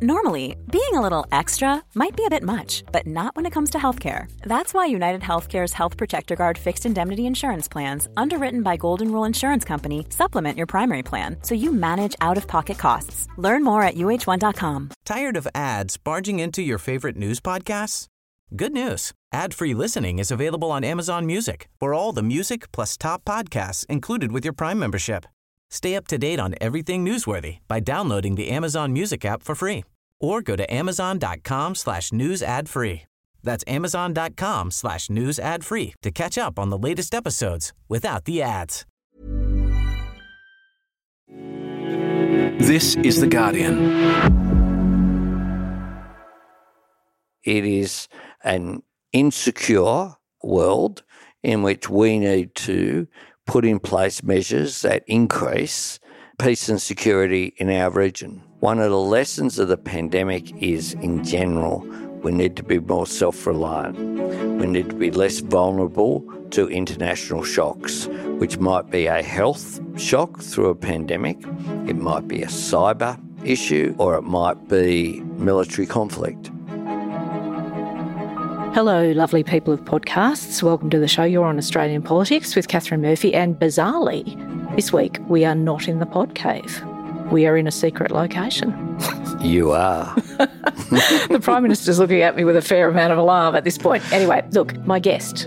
Normally, being a little extra might be a bit much, but not when it comes to healthcare. That's why United Healthcare's Health Protector Guard fixed indemnity insurance plans, underwritten by Golden Rule Insurance Company, supplement your primary plan so you manage out of pocket costs. Learn more at uh1.com. Tired of ads barging into your favorite news podcasts? Good news ad free listening is available on Amazon Music for all the music plus top podcasts included with your Prime membership. Stay up to date on everything newsworthy by downloading the Amazon Music app for free or go to amazon.com slash news ad free. That's amazon.com slash news ad free to catch up on the latest episodes without the ads. This is The Guardian. It is an insecure world in which we need to put in place measures that increase peace and security in our region. One of the lessons of the pandemic is, in general, we need to be more self reliant. We need to be less vulnerable to international shocks, which might be a health shock through a pandemic, it might be a cyber issue, or it might be military conflict. Hello, lovely people of podcasts. Welcome to the show. You're on Australian Politics with Catherine Murphy. And bizarrely, this week we are not in the pod cave. We are in a secret location. You are. the Prime Minister's looking at me with a fair amount of alarm at this point. Anyway, look, my guest,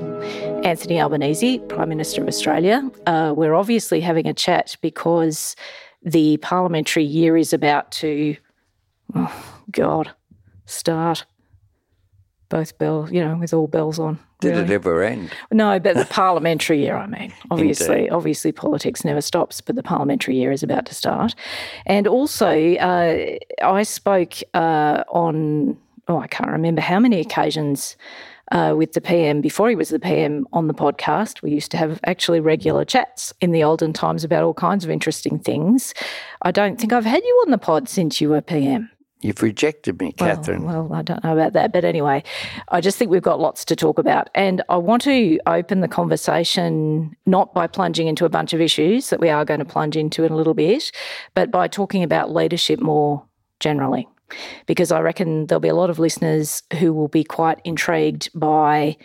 Anthony Albanese, Prime Minister of Australia. Uh, we're obviously having a chat because the parliamentary year is about to, oh, God, start both bells, you know, with all bells on. Did really. it ever end? No, but the parliamentary year, I mean. Obviously, obviously politics never stops, but the parliamentary year is about to start. And also, uh, I spoke uh, on, oh, I can't remember how many occasions uh, with the PM before he was the PM on the podcast. We used to have actually regular chats in the olden times about all kinds of interesting things. I don't think I've had you on the pod since you were PM. You've rejected me, Catherine. Well, well, I don't know about that. But anyway, I just think we've got lots to talk about. And I want to open the conversation not by plunging into a bunch of issues that we are going to plunge into in a little bit, but by talking about leadership more generally. Because I reckon there'll be a lot of listeners who will be quite intrigued by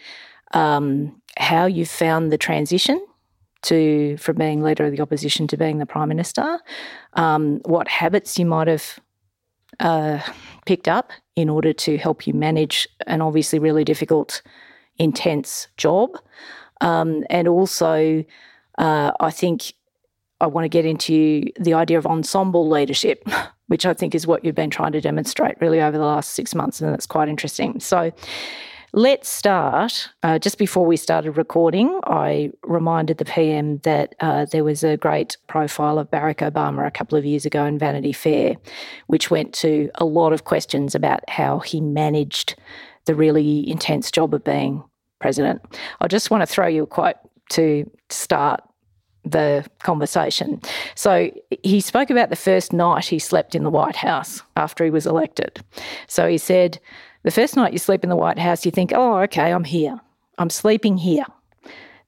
um, how you found the transition to from being leader of the opposition to being the prime minister, um, what habits you might have uh, picked up in order to help you manage an obviously really difficult, intense job. Um, and also, uh, I think I want to get into the idea of ensemble leadership, which I think is what you've been trying to demonstrate really over the last six months, and that's quite interesting. So, Let's start. Uh, just before we started recording, I reminded the PM that uh, there was a great profile of Barack Obama a couple of years ago in Vanity Fair, which went to a lot of questions about how he managed the really intense job of being president. I just want to throw you a quote to start the conversation. So he spoke about the first night he slept in the White House after he was elected. So he said, the first night you sleep in the White House, you think, oh, okay, I'm here. I'm sleeping here.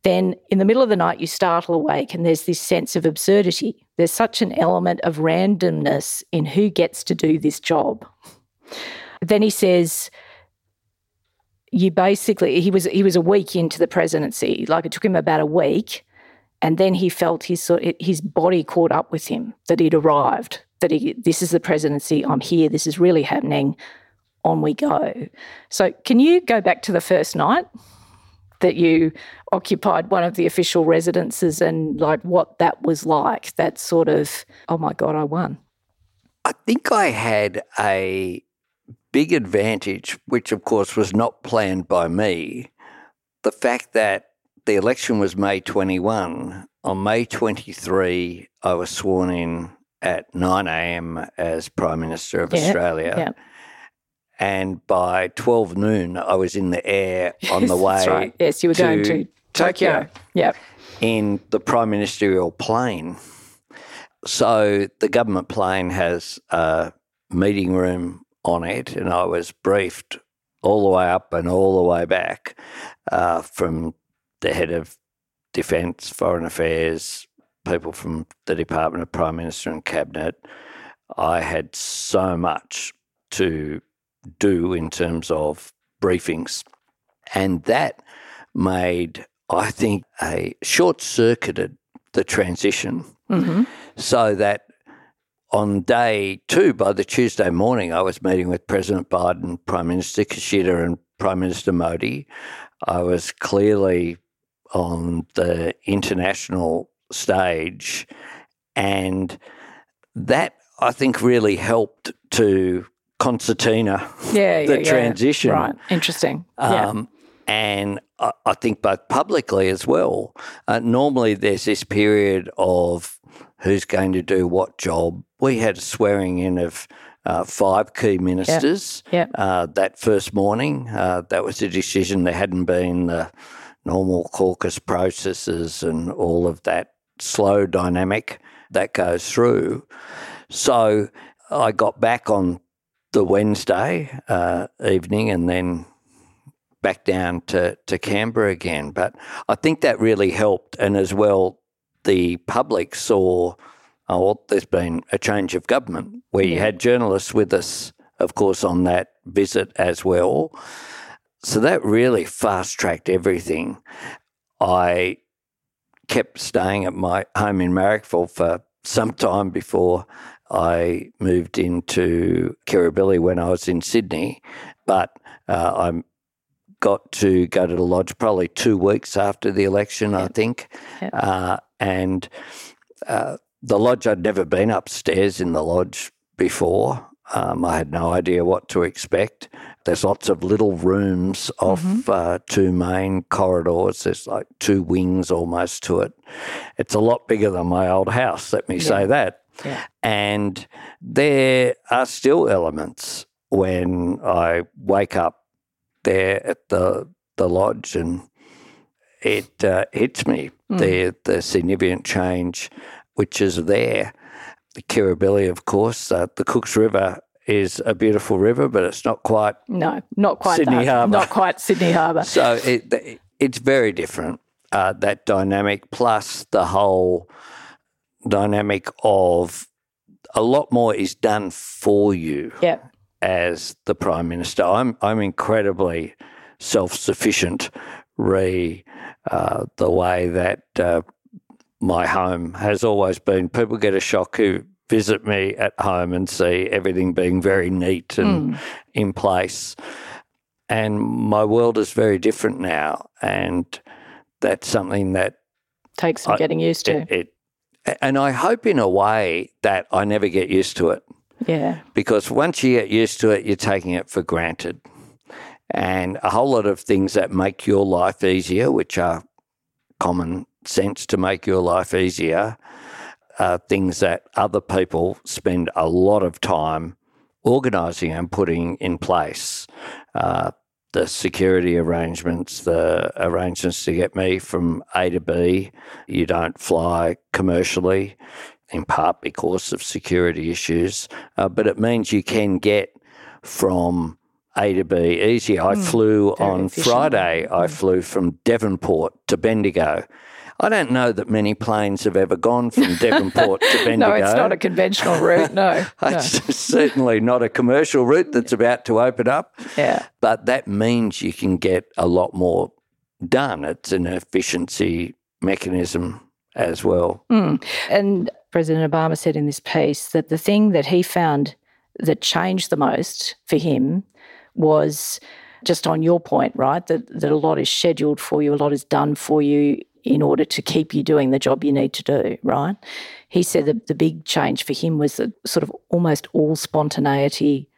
Then in the middle of the night, you startle awake and there's this sense of absurdity. There's such an element of randomness in who gets to do this job. Then he says, you basically he was he was a week into the presidency like it took him about a week and then he felt his sort his body caught up with him that he'd arrived that he this is the presidency i'm here this is really happening on we go. So, can you go back to the first night that you occupied one of the official residences and like what that was like? That sort of, oh my God, I won. I think I had a big advantage, which of course was not planned by me. The fact that the election was May 21. On May 23, I was sworn in at 9 a.m. as Prime Minister of yeah, Australia. Yeah. And by 12 noon, I was in the air on the way. right. Yes, you were to going to Tokyo. Tokyo. Yep. In the prime ministerial plane. So the government plane has a meeting room on it, and I was briefed all the way up and all the way back uh, from the head of defence, foreign affairs, people from the Department of Prime Minister and Cabinet. I had so much to do in terms of briefings. And that made, I think, a short circuited the transition Mm-hmm. so that on day two, by the Tuesday morning, I was meeting with President Biden, Prime Minister Kishida, and Prime Minister Modi. I was clearly on the international stage, and that I think really helped to concertina Yeah, the yeah, yeah. transition. Right. Interesting. yeah. Um, And I, I think both publicly as well. Uh, normally, there's this period of who's going to do what job. We had a swearing in of uh, five key ministers Yep. uh, that first morning. Uh, that was a decision. There hadn't been the normal caucus processes and all of that slow dynamic that goes through. So I got back on the Wednesday uh, evening and then back down to, to Canberra again. But I think that really helped. And as well, the public saw, oh, there's been a change of government. We Yeah. had journalists with us, of course, on that visit as well. So that really fast tracked everything. I kept staying at my home in Marrickville for some time before I moved into Kirribilli when I was in Sydney. But uh, I got to go to the lodge probably two weeks after the election, I think. Yep. Uh, and uh, the lodge, I'd never been upstairs in the lodge before. Um, I had no idea what to expect. There's lots of little rooms off uh, two main corridors. There's like two wings almost to it. It's a lot bigger than my old house, let me say that. Yeah. And there are still elements when I wake up there at the the lodge and it uh, hits me the the significant change which is there. The Kirribilli, of course, uh, the Cooks River is a beautiful river, but it's not quite No, not quite Sydney. Harbour. Not quite Sydney Harbour. so it, it's very different. Uh, that dynamic, plus the whole dynamic of a lot more is done for you Yeah. as the prime minister. I'm I'm incredibly self sufficient. Re uh, the way that uh, my home has always been. People get a shock who visit me at home and see everything being very neat and in place. And my world is very different now, and that's something that Takes some I- getting used to. it, it and I hope in a way that I never get used to it yeah. because once you get used to it, you're taking it for granted. And a whole lot of things that make your life easier, which are common sense to make your life easier, are things that other people spend a lot of time organising and putting in place. Uh, the security arrangements, the arrangements to get me from A to B. You don't fly commercially, in part because of security issues, uh, but it means you can get from A to B easier. I flew on efficiently. Friday, I flew from Devonport to Bendigo. I don't know that many planes have ever gone from Devonport to Bendigo. No, it's not a conventional route. No. no. It's certainly not a commercial route that's about to open up, Yeah. but that means you can get a lot more done. It's an efficiency mechanism as well. Mm. And President Obama said in this piece that the thing that he found that changed the most for him was just on your point, right? That, that a lot is scheduled for you, a lot is done for you in order to keep you doing the job you need to do, right? He said that the big change for him was that sort of almost all spontaneity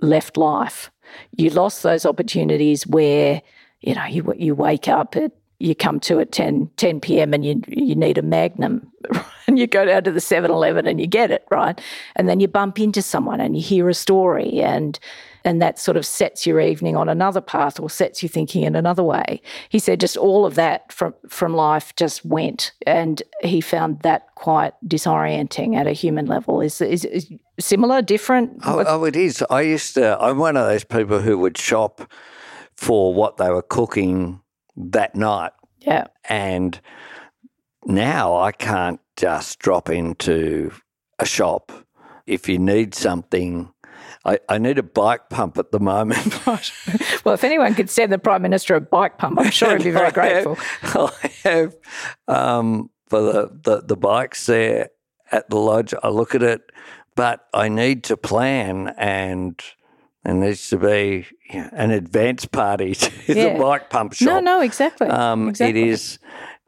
left life. You lost those opportunities where, you know, you, you wake up at, you come to at 10, 10 p.m. and you, you need a magnum and you go down to the 7-Eleven and you get it, right? And then you bump into someone and you hear a story and and that sort of sets your evening on another path or sets you thinking in another way. He said just all of that from from life just went and he found that quite disorienting at a human level. Is is, is similar, different? Oh, oh, it is. I used to, I'm one of those people who would shop for what they were cooking that night. Yeah. And now I can't just drop into a shop. If you need something, I, I need a bike pump at the moment. Well, if anyone could send the Prime Minister a bike pump, I'm sure he'd be very I grateful. Have, I have um, for the, the, the bikes there at the lodge. I look at it, but I need to plan and there needs to be an advance party to Yeah. the bike pump shop. No, no, exactly. Um, exactly. It is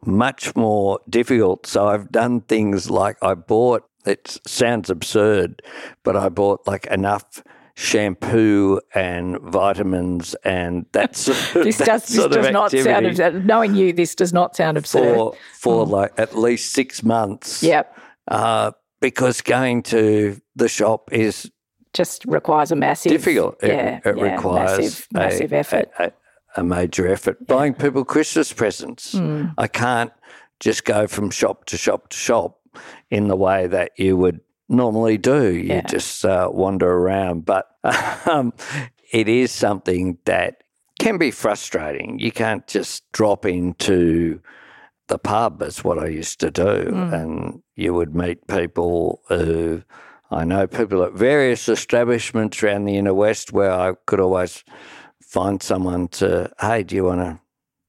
much more difficult. So I've done things like I bought, it sounds absurd, but I bought like enough shampoo and vitamins and that sort of, This that does, this does not sound absurd. Knowing you, this does not sound absurd. for, for like at least six months. Yep. Uh, because going to the shop is Just requires a massive difficult. It, yeah, it yeah, requires massive, a- massive effort. A, a, a major effort. Buying people Christmas presents. Hmm. I can't just go from shop to shop to shop in the way that you would normally do. You Yeah. just uh, wander around. But um, it is something that can be frustrating. You can't just drop into the pub as what I used to do, Hmm. and you would meet people who I know people at various establishments around the inner west where I could always find someone to, hey, do you want to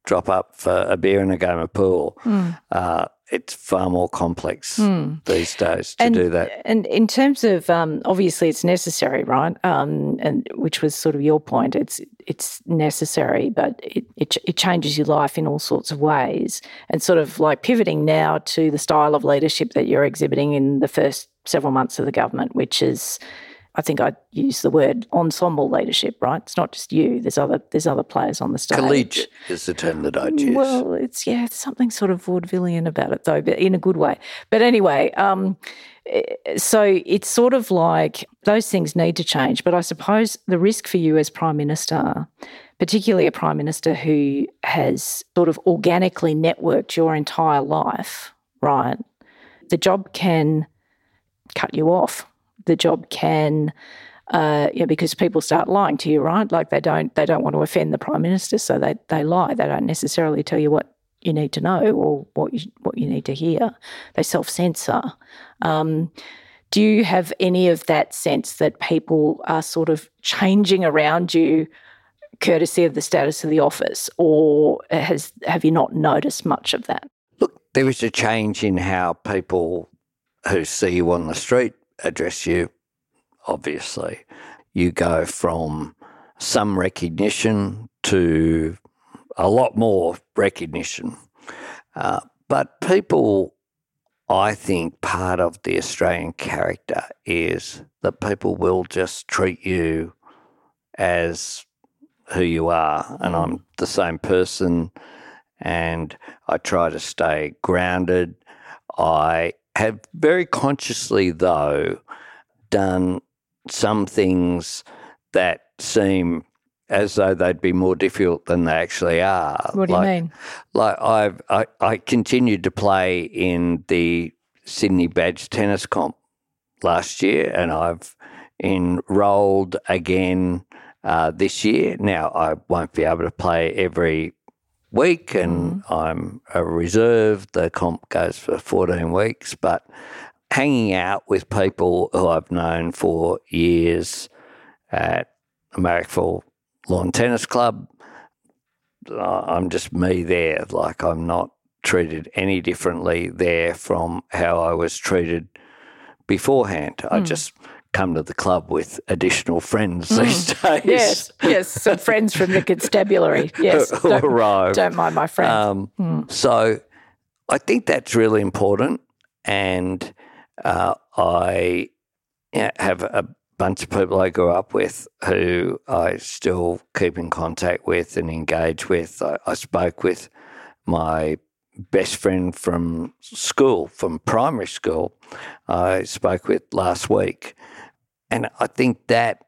drop up for a beer and a game of pool? Hmm. Uh, it's far more complex these days to and, do that. And in terms of um, obviously it's necessary, right? Um, and which was sort of your point. It's it's necessary, but it, it it changes your life in all sorts of ways. And sort of like pivoting now to the style of leadership that you're exhibiting in the first several months of the government, which is. I think I'd use the word ensemble leadership, right? It's not just you. There's other there's other players on the stage. Collegiate is the term that I'd use. Well, it's yeah, it's something sort of vaudevillian about it though, but in a good way. But anyway, um, eh, so it's sort of like those things need to change. But I suppose the risk for you as prime minister, particularly a prime minister who has sort of organically networked your entire life, right? The job can cut you off. The job can uh, yeah, because people start lying to you, right? Like they don't they don't want to offend the prime minister, so they they lie. They don't necessarily tell you what you need to know or what you what you need to hear. They self censor. Um, do you have any of that sense that people are sort of changing around you, courtesy of the status of the office, or has have you not noticed much of that? Look, there is a change in how people who see you on the street address you, obviously. You go from some recognition to a lot more recognition. Uh, but people, I think part of the Australian character is that people will just treat you as who you are. And I'm the same person and I try to stay grounded. I have very consciously, though, done some things that seem as though they'd be more difficult than they actually are. What do you mean? Like I've I, I continued to play in the Sydney Badge tennis comp last year, and I've enrolled again uh, this year. Now I won't be able to play every week, and I'm a reserve. The comp goes for 14 weeks, but hanging out with people who I've known for years at Marrickville Lawn Tennis Club, uh, I'm just me there. Like I'm not treated any differently there from how I was treated beforehand. I just come to the club with additional friends these days. Yes, yes, some friends from the constabulary. Yes, don't, arrive. don't mind my friends. Um, So I think that's really important. And uh, I have a bunch of people I grew up with who I still keep in contact with and engage with. I, I spoke with my best friend from school, from primary school, I spoke with last week. And I think that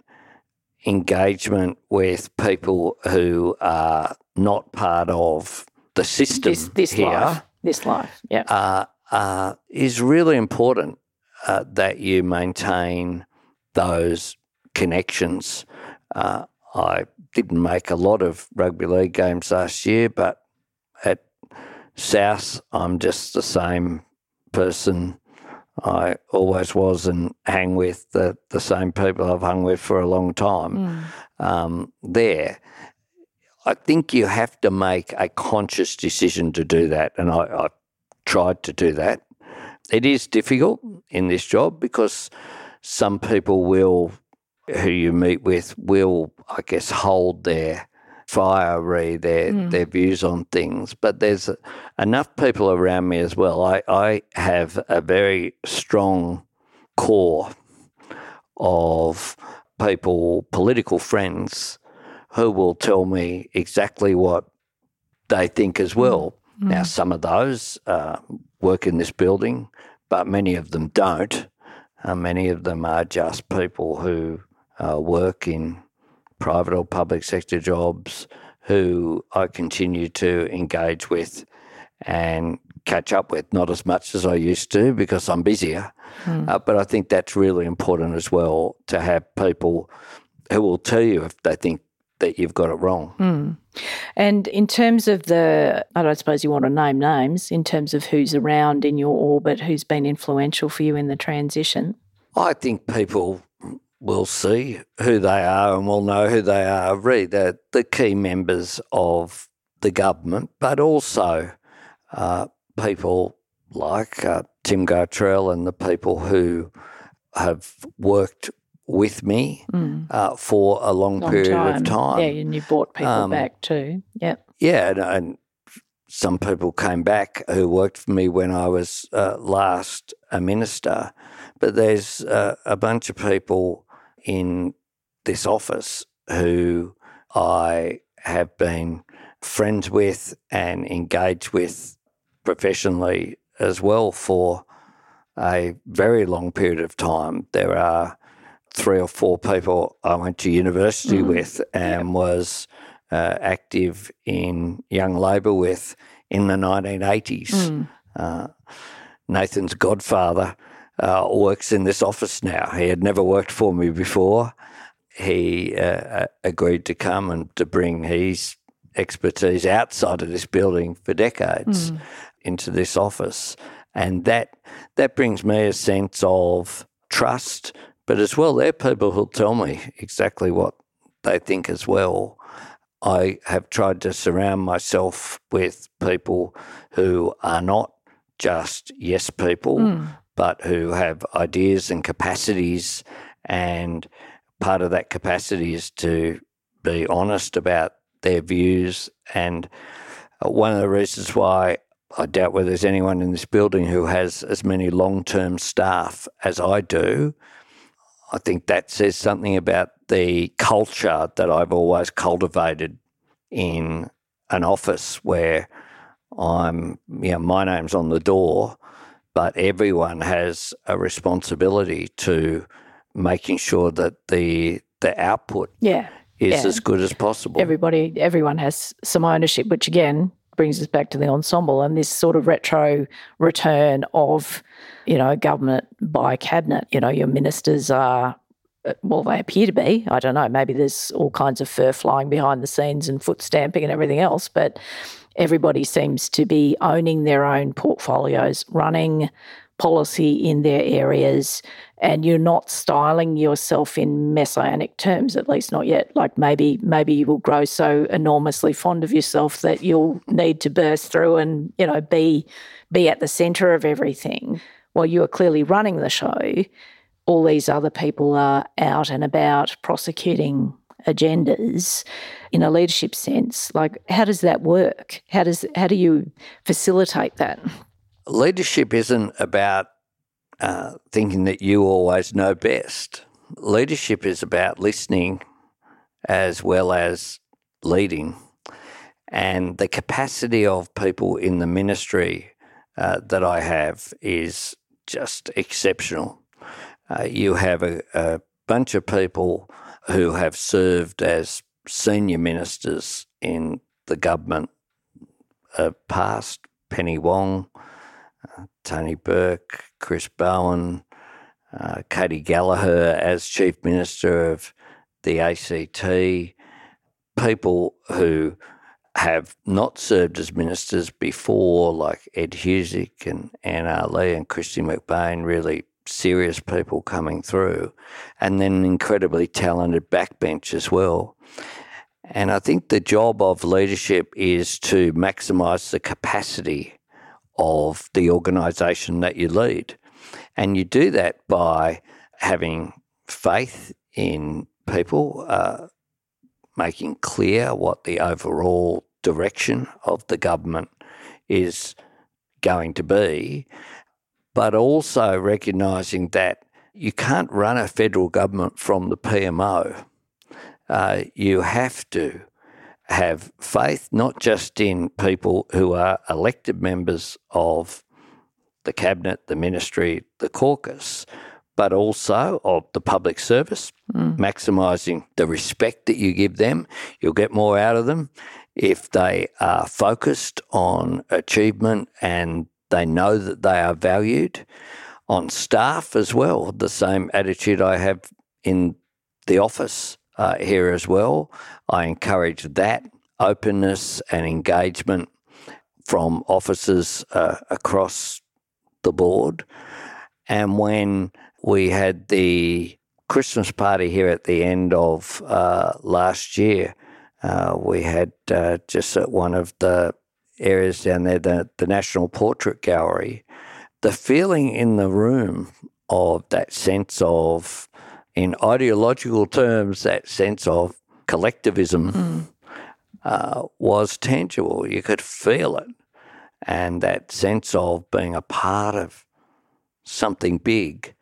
engagement with people who are not part of the system this this here life, this life. Yeah. uh, uh, is really important uh, that you maintain those connections. Uh, I didn't make a lot of rugby league games last year, but at South, I'm just the same person I always was and hang with the, the same people I've hung with for a long time um, there. I think you have to make a conscious decision to do that. And I, I tried to do that. It is difficult in this job because some people will, who you meet with, will, I guess, hold their fiery, their their views on things. But there's enough people around me as well. I, I have a very strong core of people, political friends, who will tell me exactly what they think as well. Now, some of those uh, work in this building, but many of them don't. Uh, many of them are just people who uh, work in private or public sector jobs who I continue to engage with and catch up with, not as much as I used to because I'm busier. Uh, but I think that's really important as well to have people who will tell you if they think that you've got it wrong. And in terms of the, I don't suppose you want to name names, in terms of who's around in your orbit, who's been influential for you in the transition. I think people will see who they are and we'll know who they are. Read the, the key members of the government, but also uh, people like uh, Tim Gartrell and the people who have worked with me uh, for a long, Mm. Long period time. of time. Yeah, and you brought people Um, back too. Yep. Yeah, and, and some people came back who worked for me when I was uh, last a minister, but there's uh, a bunch of people in this office who I have been friends with and engaged with professionally as well for a very long period of time. There are three or four people I went to university with and was uh, active in Young Labor with in the 1980s. Uh, Nathan's godfather uh, works in this office now. He had never worked for me before. He uh, agreed to come and to bring his expertise outside of this building for decades into this office, and that that brings me a sense of trust. But as well, they're people who'll tell me exactly what they think as well. I have tried to surround myself with people who are not just yes people, but who have ideas and capacities. And part of that capacity is to be honest about their views. And uh, one of the reasons why I doubt whether there's anyone in this building who has as many long term staff as I do. I think that says something about the culture that I've always cultivated in an office where I'm, you know, my name's on the door, but everyone has a responsibility to making sure that the the output Yeah. is Yeah. as good as possible. Everybody, everyone has some ownership, which again brings us back to the ensemble and this sort of retro return of, you know, government by cabinet. You know, your ministers are, uh, well, they appear to be. I don't know. Maybe there's all kinds of fur flying behind the scenes and foot stamping and everything else, but everybody seems to be owning their own portfolios, running policy in their areas, and you're not styling yourself in messianic terms, at least not yet. Like maybe maybe you will grow so enormously fond of yourself that you'll need to burst through and, you know, be be at the center of everything. While you are clearly running the show, all these other people are out and about prosecuting agendas in a leadership sense. Like how does that work? How does how do you facilitate that? leadership isn't about uh, thinking that you always know best. Leadership is about listening as well as leading. And the capacity of people in the ministry uh, that I have is just exceptional. Uh, you have a, a bunch of people who have served as senior ministers in the government uh, past, Penny Wong, Tony Burke, Chris Bowen, uh, Katy Gallagher as Chief Minister of the ACT, people who have not served as ministers before, like Ed Husic and Anne Aly and Kristy McBain, really serious people coming through, and then an incredibly talented backbench as well. And I think the job of leadership is to maximise the capacity of the organisation that you lead. And you do that by having faith in people, uh, making clear what the overall direction of the government is going to be, but also recognising that you can't run a federal government from the PMO. Uh, you have to have faith not just in people who are elected members of the cabinet, the ministry, the caucus, but also of the public service, mm. maximising the respect that you give them. You'll get more out of them if they are focused on achievement and they know that they are valued. On staff as well, the same attitude I have in the office uh, here as well. I encourage that openness and engagement from officers uh, across the board. And when we had the Christmas party here at the end of uh, last year. Uh, we had uh, just at one of the areas down there, the, the National Portrait Gallery. The feeling in the room of that sense of, in ideological terms, that sense of collectivism mm. was tangible. You could feel it. And that sense of being a part of something big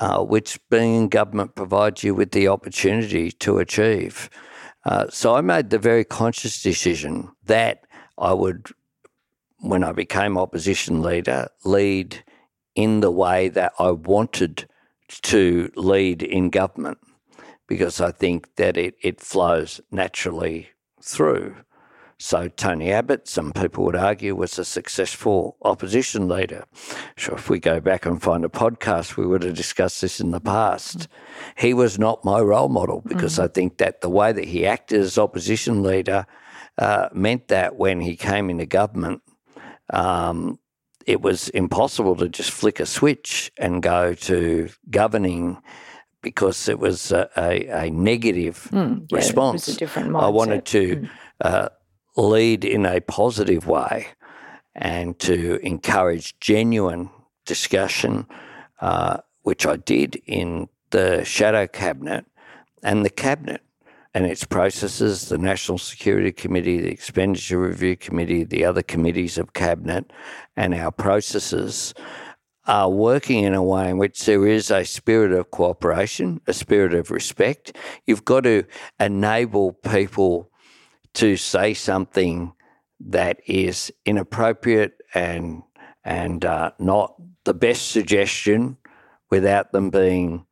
uh, which being in government provides you with the opportunity to achieve. Uh, so I made the very conscious decision that I would, when I became opposition leader, lead in the way that I wanted to lead in government because I think that it, it flows naturally through. So Tony Abbott, some people would argue, was a successful opposition leader. Sure, if we go back and find a podcast, we would have discussed this in the past. He was not my role model because mm. I think that the way that he acted as opposition leader uh, meant that when he came into government, um, it was impossible to just flick a switch and go to governing because it was a, a, a negative mm, yeah, response. A different mindset. I wanted to. Mm. Uh, lead in a positive way and to encourage genuine discussion, uh, which I did in the shadow cabinet and the cabinet and its processes, the National Security Committee, the Expenditure Review Committee, the other committees of cabinet, and our processes are working in a way in which there is a spirit of cooperation, a spirit of respect. You've got to enable people to say something that is inappropriate and and uh, not the best suggestion without them being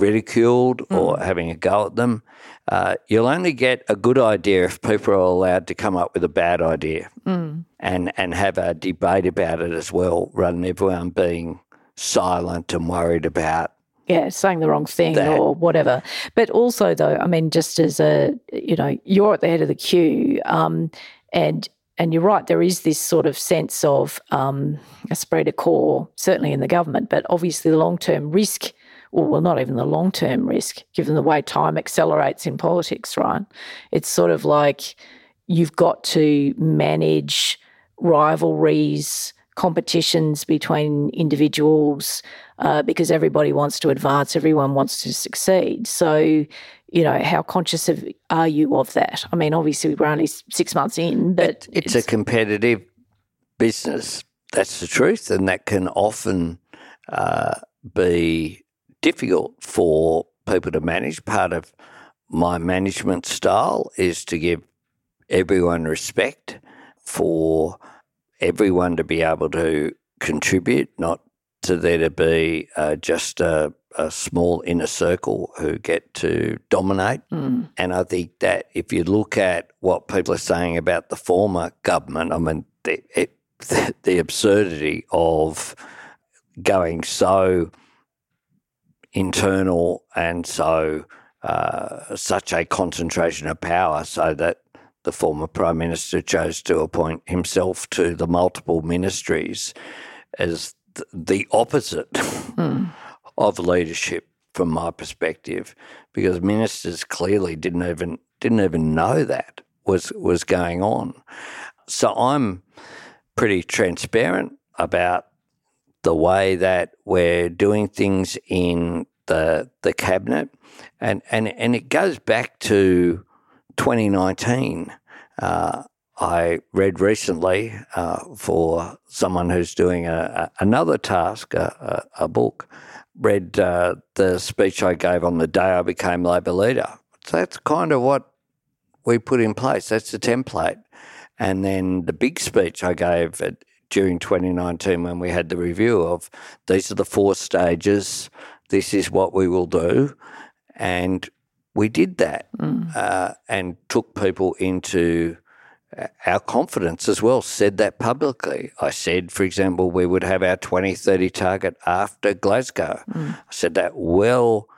ridiculed mm. or having a go at them. Uh, you'll only get a good idea if people are allowed to come up with a bad idea mm. and, and have a debate about it as well, rather than everyone being silent and worried about yeah, saying the wrong thing that. or whatever. But also, though, I mean, just as a, you know, you're at the head of the queue, um, and and you're right, there is this sort of sense of um, esprit de corps, certainly in the government, but obviously the long term risk, well, not even the long term risk, given the way time accelerates in politics, right? It's sort of like you've got to manage rivalries competitions between individuals uh, because everybody wants to advance, everyone wants to succeed. So, you know, how conscious of, are you of that? I mean, obviously, we're only six months in, but it's, it's, a competitive business. That's the truth, and that can often uh, be difficult for people to manage. Part of my management style is to give everyone respect for everyone to be able to contribute, not to there to be uh, just a, a, small inner circle who get to dominate. Mm. And I think that if you look at what people are saying about the former government, I mean, the, it, the, the absurdity of going so internal and so uh, such a concentration of power so that the former Prime Minister chose to appoint himself to the multiple ministries as th- the opposite mm. of leadership from my perspective, because ministers clearly didn't even didn't even know that was was going on. So I'm pretty transparent about the way that we're doing things in the the cabinet, and and and it goes back to 2019. Uh, I read recently uh, for someone who's doing a, a, another task, a, a book, read uh, the speech I gave on the day I became Labor leader. So that's kind of what we put in place. That's the template. And then the big speech I gave at, during 2019 when we had the review of these are the four stages, this is what we will do. And we did that mm. uh, and took people into uh, our confidence as well, said that publicly. I said, for example, we would have our 2030 target after Glasgow. Mm. I said that well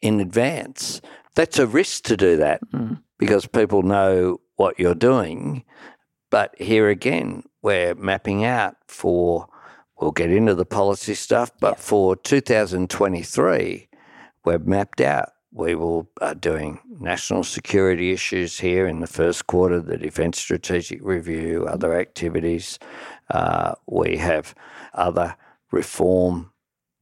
in advance. That's a risk to do that mm. because people know what you're doing. But here again, we're mapping out for, we'll get into the policy stuff, but for 2023, we've mapped out we will are doing national security issues here in the first quarter, the Defence Strategic Review, other activities. Uh, we have other reform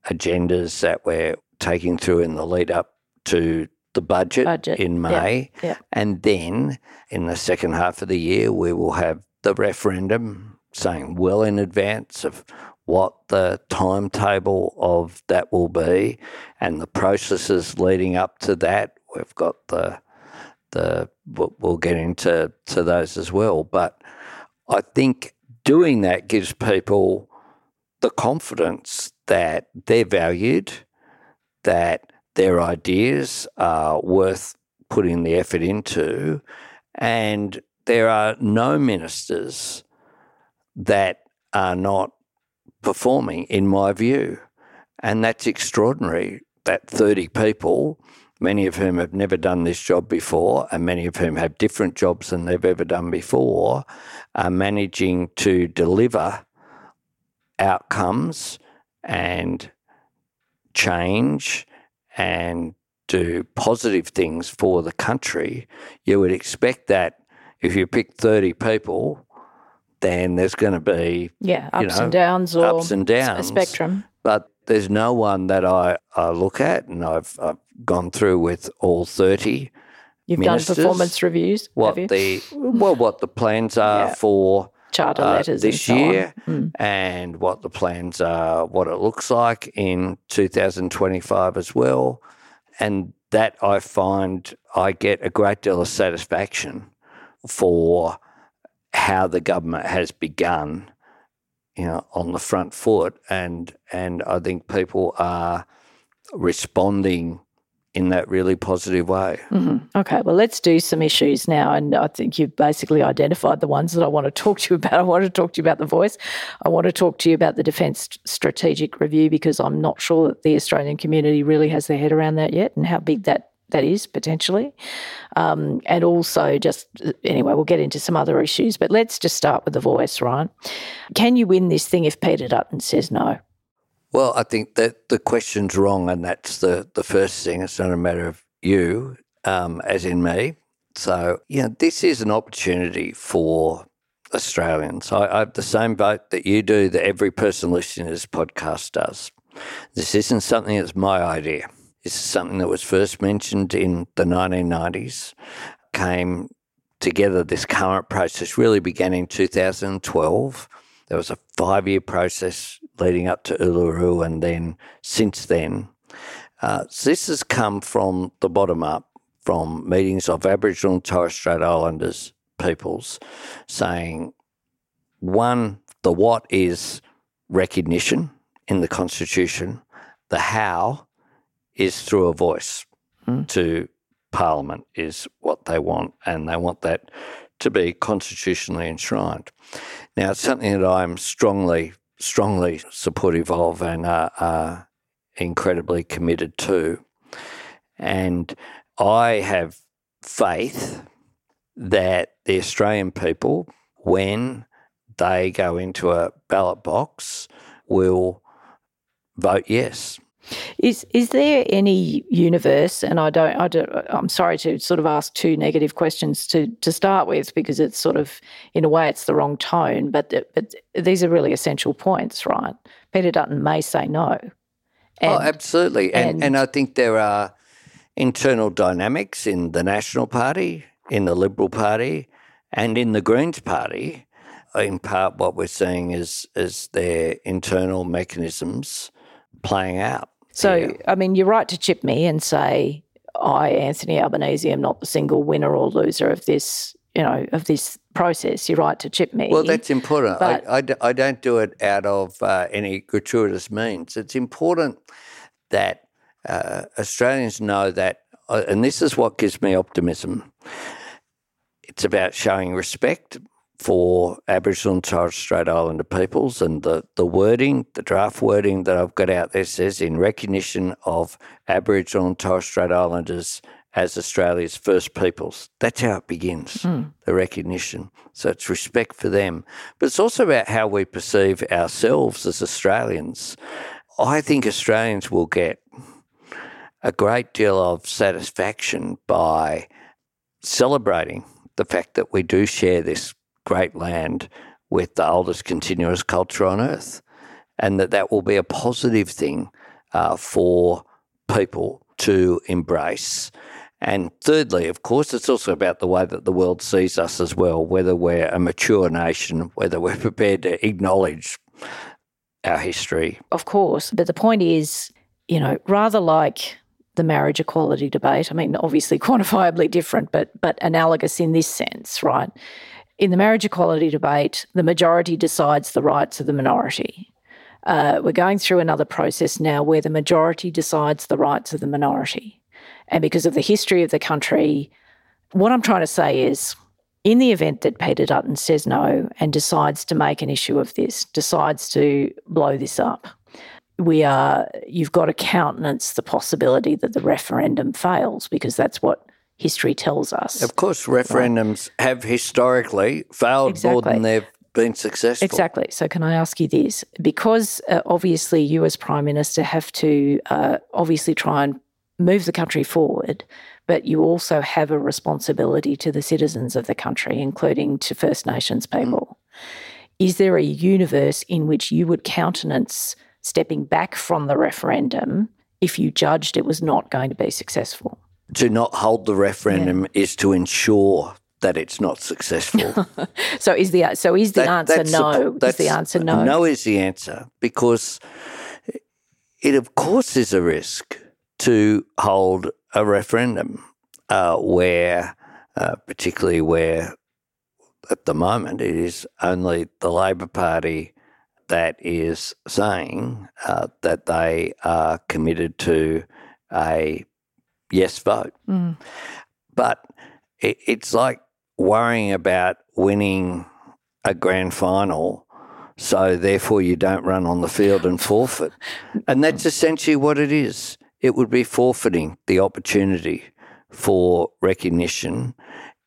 agendas that we're taking through in the lead up to the budget, budget. in May. Yeah. Yeah. And then in the second half of the year, we will have the referendum saying well in advance of what the timetable of that will be and the processes leading up to that. We've got the the we'll get into to those as well. But I think doing that gives people the confidence that they're valued, that their ideas are worth putting the effort into, and there are no ministers that are not performing, in my view. And that's extraordinary that 30 people, many of whom have never done this job before, and many of whom have different jobs than they've ever done before, are managing to deliver outcomes and change and do positive things for the country. You would expect that if you pick 30 people then there's going to be yeah ups you know, and downs or ups and downs a spectrum. But there's no one that I, I look at, and I've, I've gone through with all thirty. You've ministers, done performance reviews. What the well, what the plans are yeah. for charter uh, letters this year, mm. and what the plans are, what it looks like in 2025 as well, and that I find I get a great deal of satisfaction for how the government has begun, you know, on the front foot, and and I think people are responding in that really positive way. Mm-hmm. Okay, well, let's do some issues now. And I think you've basically identified the ones that I want to talk to you about. I want to talk to you about the voice. I want to talk to you about the Defence Strategic Review because I'm not sure that the Australian community really has their head around that yet and how big that that is potentially. Um, and also, just anyway, we'll get into some other issues, but let's just start with the voice, right? Can you win this thing if Peter Dutton says no? Well, I think that the question's wrong, and that's the, the first thing. It's not a matter of you, um, as in me. So, you know, this is an opportunity for Australians. I, I have the same vote that you do, that every person listening to this podcast does. This isn't something that's my idea. This is something that was first mentioned in the 1990s, came together. This current process really began in 2012. There was a five year process leading up to Uluru, and then since then, uh, so this has come from the bottom up, from meetings of Aboriginal and Torres Strait Islanders peoples saying, one, the what is recognition in the Constitution, the how is through a voice mm. to Parliament, is what they want, and they want that to be constitutionally enshrined. Now, it's something that I'm strongly, strongly supportive of and are, are incredibly committed to. And I have faith that the Australian people, when they go into a ballot box, will vote yes. Is is there any universe? And I don't, I don't. I'm sorry to sort of ask two negative questions to to start with because it's sort of in a way it's the wrong tone. But but these are really essential points, right? Peter Dutton may say no. oh, absolutely, and, and and I think there are internal dynamics in the National Party, in the Liberal Party, and in the Greens Party. In part, what we're seeing is is their internal mechanisms playing out. So, yeah. I mean, you're right to chip me and say, I, Anthony Albanese, am not the single winner or loser of this, you know, of this process. You're right to chip me. Well, that's important. But, I, I, I don't do it out of uh, any gratuitous means. It's important that uh, Australians know that, uh, and this is what gives me optimism. It's about showing respect for Aboriginal and Torres Strait Islander peoples, and the, the wording, the draft wording that I've got out there says in recognition of Aboriginal and Torres Strait Islanders as Australia's first peoples. That's how it begins, mm. the recognition. So it's respect for them. But it's also about how we perceive ourselves as Australians. I think Australians will get a great deal of satisfaction by celebrating the fact that we do share this great land with the oldest continuous culture on earth, and that that will be a positive thing uh, for people to embrace. And thirdly, of course, it's also about the way that the world sees us as well, whether we're a mature nation, whether we're prepared to acknowledge our history. Of course. But the point is, you know, rather like the marriage equality debate, I mean, obviously quantifiably different, but but analogous in this sense, right? In the marriage equality debate, the majority decides the rights of the minority. Uh, we're going through another process now where the majority decides the rights of the minority. And because of the history of the country, what I'm trying to say is in the event that Peter Dutton says no and decides to make an issue of this, decides to blow this up, we are you've got to countenance the possibility that the referendum fails because that's what history tells us. Of course, referendums right. have historically failed exactly. more than they've been successful. Exactly. So, can I ask you this? Because uh, obviously, you as Prime Minister have to uh, obviously try and move the country forward, but you also have a responsibility to the citizens of the country, including to First Nations mm. people. Mm. Is there a universe in which you would countenance stepping back from the referendum if you judged it was not going to be successful? To not hold the referendum yeah. is to ensure that it's not successful. so is the so is the that, answer no? The, is the answer no? No is the answer because it of course is a risk to hold a referendum uh, where, uh, particularly where at the moment it is only the Labor Party that is saying uh, that they are committed to a yes vote. Mm. But it, it's like worrying about winning a grand final, so therefore you don't run on the field and forfeit. And that's essentially what it is. It would be forfeiting the opportunity for recognition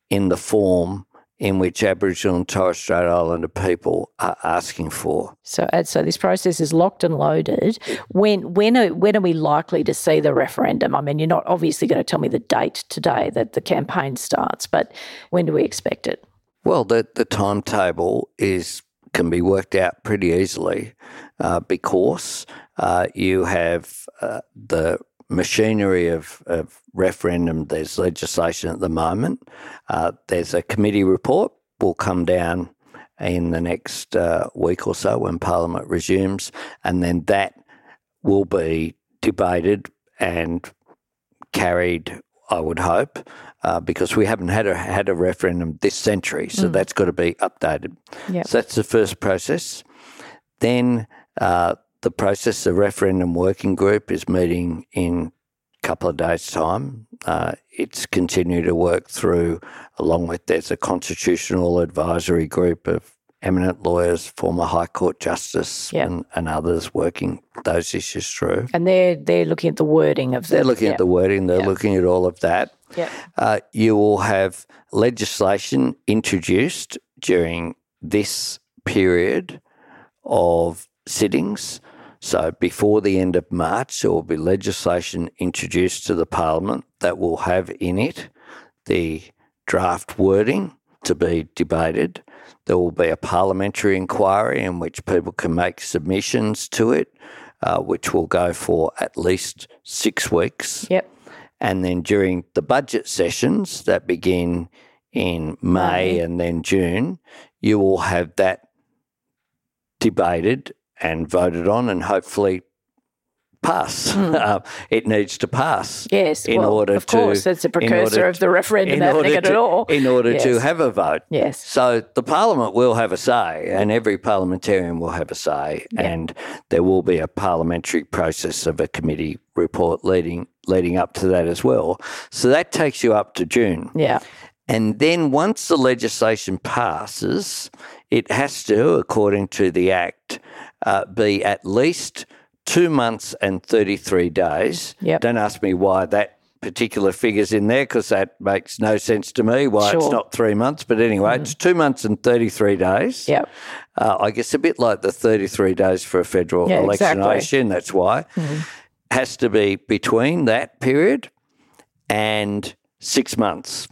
in the form in which Aboriginal and Torres Strait Islander people are asking for. So, so this process is locked and loaded. When when are, when are we likely to see the referendum? I mean, you're not obviously going to tell me the date today that the campaign starts, but when do we expect it? Well, the the timetable is can be worked out pretty easily uh, because uh, you have uh, the machinery of, of referendum. There's legislation at the moment. Uh, there's a committee report will come down in the next uh, week or so when Parliament resumes, and then that will be debated and carried. I would hope, uh, because we haven't had a had a referendum this century, so mm. that's got to be updated. Yep. So that's the first process. Then uh, the process, the referendum working group is meeting in a couple of days' time. Uh, it's continued to work through, along with there's a constitutional advisory group of eminent lawyers, former High Court justice, Yep. and, and others working those issues through. And they're they're looking at the wording of the, They're looking yeah. at the wording, they're Yep. looking at all of that. Yep. Uh, you will have legislation introduced during this period of sittings. So before the end of March, there will be legislation introduced to the Parliament that will have in it the draft wording to be debated. There will be a parliamentary inquiry in which people can make submissions to it, uh, which will go for at least six weeks. Yep. And then during the budget sessions that begin in May May. and then June, you will have that debated and voted on and hopefully pass. Uh, it needs to pass. Yes. In well, order of to- course, it's a precursor of the referendum in happening order at to, all. In order to have a vote. Yes. So the Parliament will have a say, and every parliamentarian will have a say, Yeah. and there will be a parliamentary process of a committee report leading leading up to that as well. So that takes you up to June. Yeah. And then once the legislation passes, it has to, according to the Act, uh, be at least two months and 33 days. Yep. Don't ask me why that particular figure's in there because that makes no sense to me why it's not three months. But anyway, it's two months and 33 days. Yep. Uh, I guess a bit like the 33 days for a federal Yeah, election, I assume that's why. Has to be between that period and six months.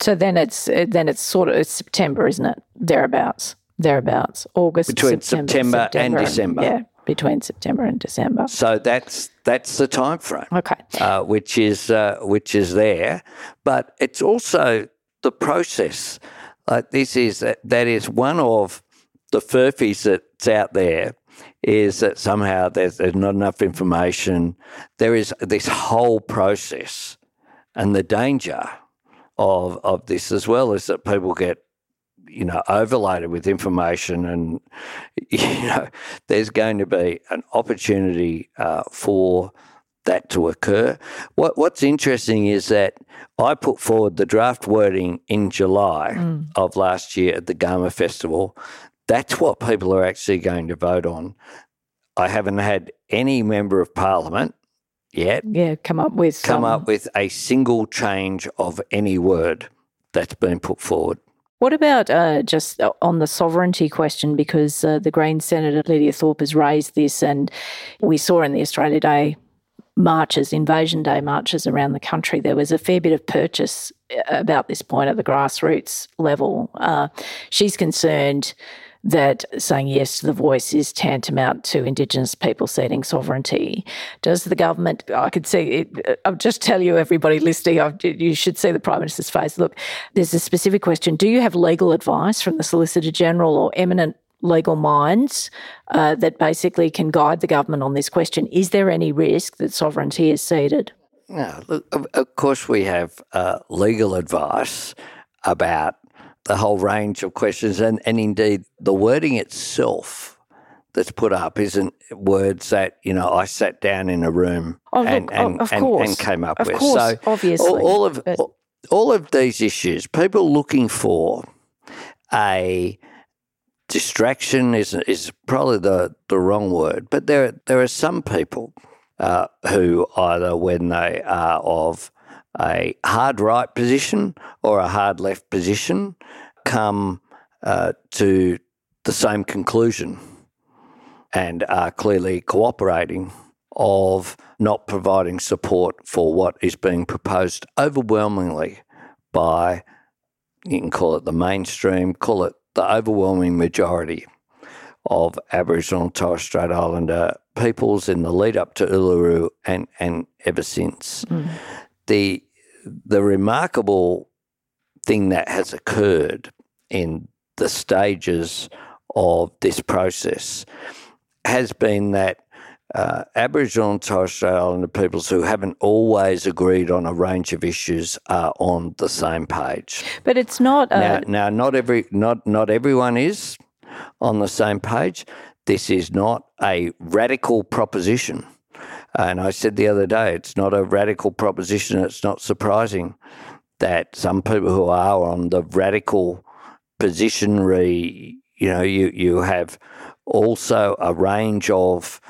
So then it's then it's sort of it's September, isn't it? Thereabouts. Thereabouts. August. Between September and December. Yeah. Between September and December. So that's that's the time frame, Okay. uh, which is uh, which is there, but it's also the process. Like this is that, that is one of the furphies that's out there. Is that somehow there's, there's not enough information? There is this whole process, and the danger of of this as well is that people get you know overloaded with information and you know there's going to be an opportunity uh, for that to occur what what's interesting is that I put forward the draft wording in July of last year at the Garma Festival that's what people are actually going to vote on I haven't had any member of parliament yet Yeah. Come up with come um, up with a single change of any word that's been put forward. What about uh, just on the sovereignty question? Because uh, the Green Senator Lydia Thorpe has raised this, and we saw in the Australia Day marches, Invasion Day marches around the country, there was a fair bit of purchase uh, about this point at the grassroots level. Uh, she's concerned that saying yes to the voice is tantamount to Indigenous people ceding sovereignty. Does the government, I could see it, I'll just tell you, everybody listening, I've, you should see the Prime Minister's face. Look, there's a specific question. Do you have legal advice from the Solicitor General or eminent legal minds uh, that basically can guide the government on this question? Is there any risk that sovereignty is ceded? Yeah, look, of, of course, we have uh, legal advice about the whole range of questions, and, and indeed, the wording itself that's put up isn't words that you know I sat down in a room Oh, and, look, and, and, course. and came up Of with. course, so obviously, all, all of but- all, all of these issues, people looking for a distraction is is probably the, the wrong word, but there there are some people uh, who either when they are of a hard right position or a hard left position come uh, to the same conclusion and are clearly cooperating of not providing support for what is being proposed overwhelmingly by you can call it the mainstream, call it the overwhelming majority of Aboriginal and Torres Strait Islander peoples in the lead up to Uluru and, and ever since. The the remarkable thing that has occurred in the stages of this process has been that uh, Aboriginal and Torres Strait Islander peoples who haven't always agreed on a range of issues are on the same page. But it's not. Uh, Now, now, not every not not everyone is on the same page. This is not a radical proposition, and I said the other day, it's not a radical proposition. It's not surprising that some people who are on the radical positionary, you know, you, you have also a range of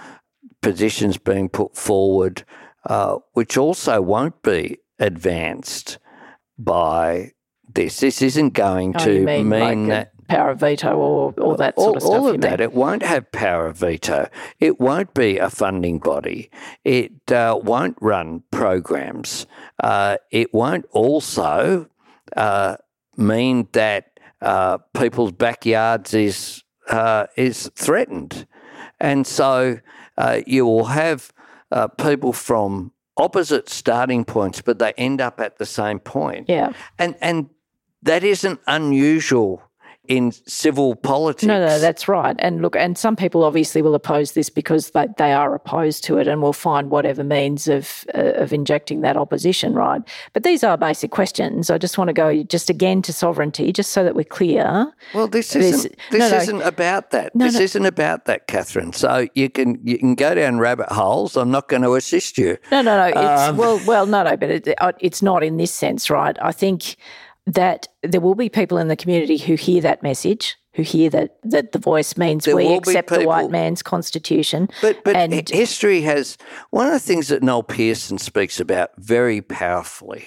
positions being put forward, uh, which also won't be advanced by this. This isn't going Oh, to mean, mean like that power of veto or all that sort all, of stuff. all of that. mean? It won't have power of veto. It won't be a funding body. It uh, won't run programs. Uh, it won't also uh, mean that uh, people's backyards is uh, is threatened, and so uh, you will have uh, people from opposite starting points, but they end up at the same point. Yeah. And and that isn't unusual in civil politics. No, no, that's right. And look, and some people obviously will oppose this because they, they are opposed to it and will find whatever means of uh, of injecting that opposition, right? But these are basic questions. I just want to go just again to sovereignty, just so that we're clear. well, this isn't this no, no. isn't about that. No, this isn't about that, Catherine. So you can you can go down rabbit holes. I'm not going to assist you. No, no, no. It's Um, well, well, no, no, but it, it's not in this sense, right? I think that there will be people in the community who hear that message, who hear that that the voice means There we accept the white man's constitution. But but and history has one of the things that Noel Pearson speaks about very powerfully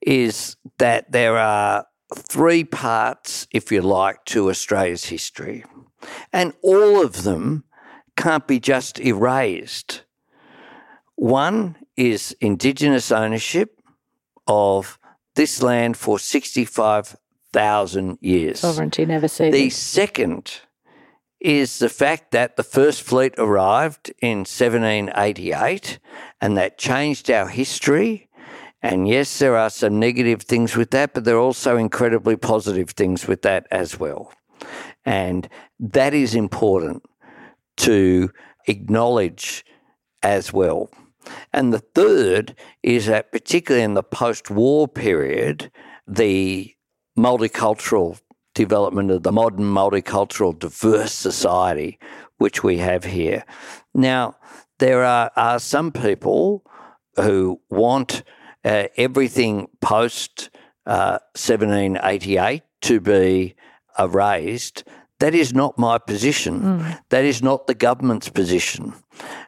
is that there are three parts, if you like, to Australia's history, and all of them can't be just erased. One is Indigenous ownership of this land for sixty-five thousand years. sovereignty never ceded. The second is the fact that the first fleet arrived in 1788 and that changed our history. And yes, there are some negative things with that, but there are also incredibly positive things with that as well. And that is important to acknowledge as well. And the third is that, particularly in the post war period, the multicultural development of the modern multicultural diverse society which we have here. Now, there are, are some people who want uh, everything post uh, 1788 to be erased. That is not my position. That is not the government's position.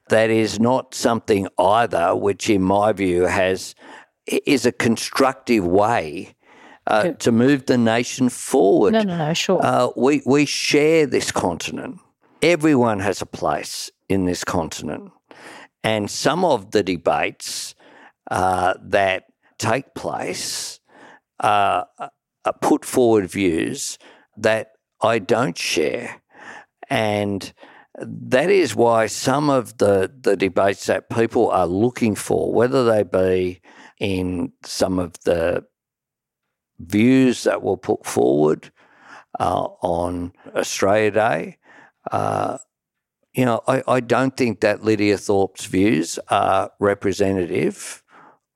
That is not something either which, in my view, has is a constructive way uh, to move the nation forward. no, no, no, sure. Uh, we, we share this continent. Everyone has a place in this continent. And some of the debates uh, that take place uh, uh, put forward views that I don't share. And that is why some of the, the debates that people are looking for, whether they be in some of the views that were put forward uh, on Australia Day. Uh, you know, I, I don't think that Lydia Thorpe's views are representative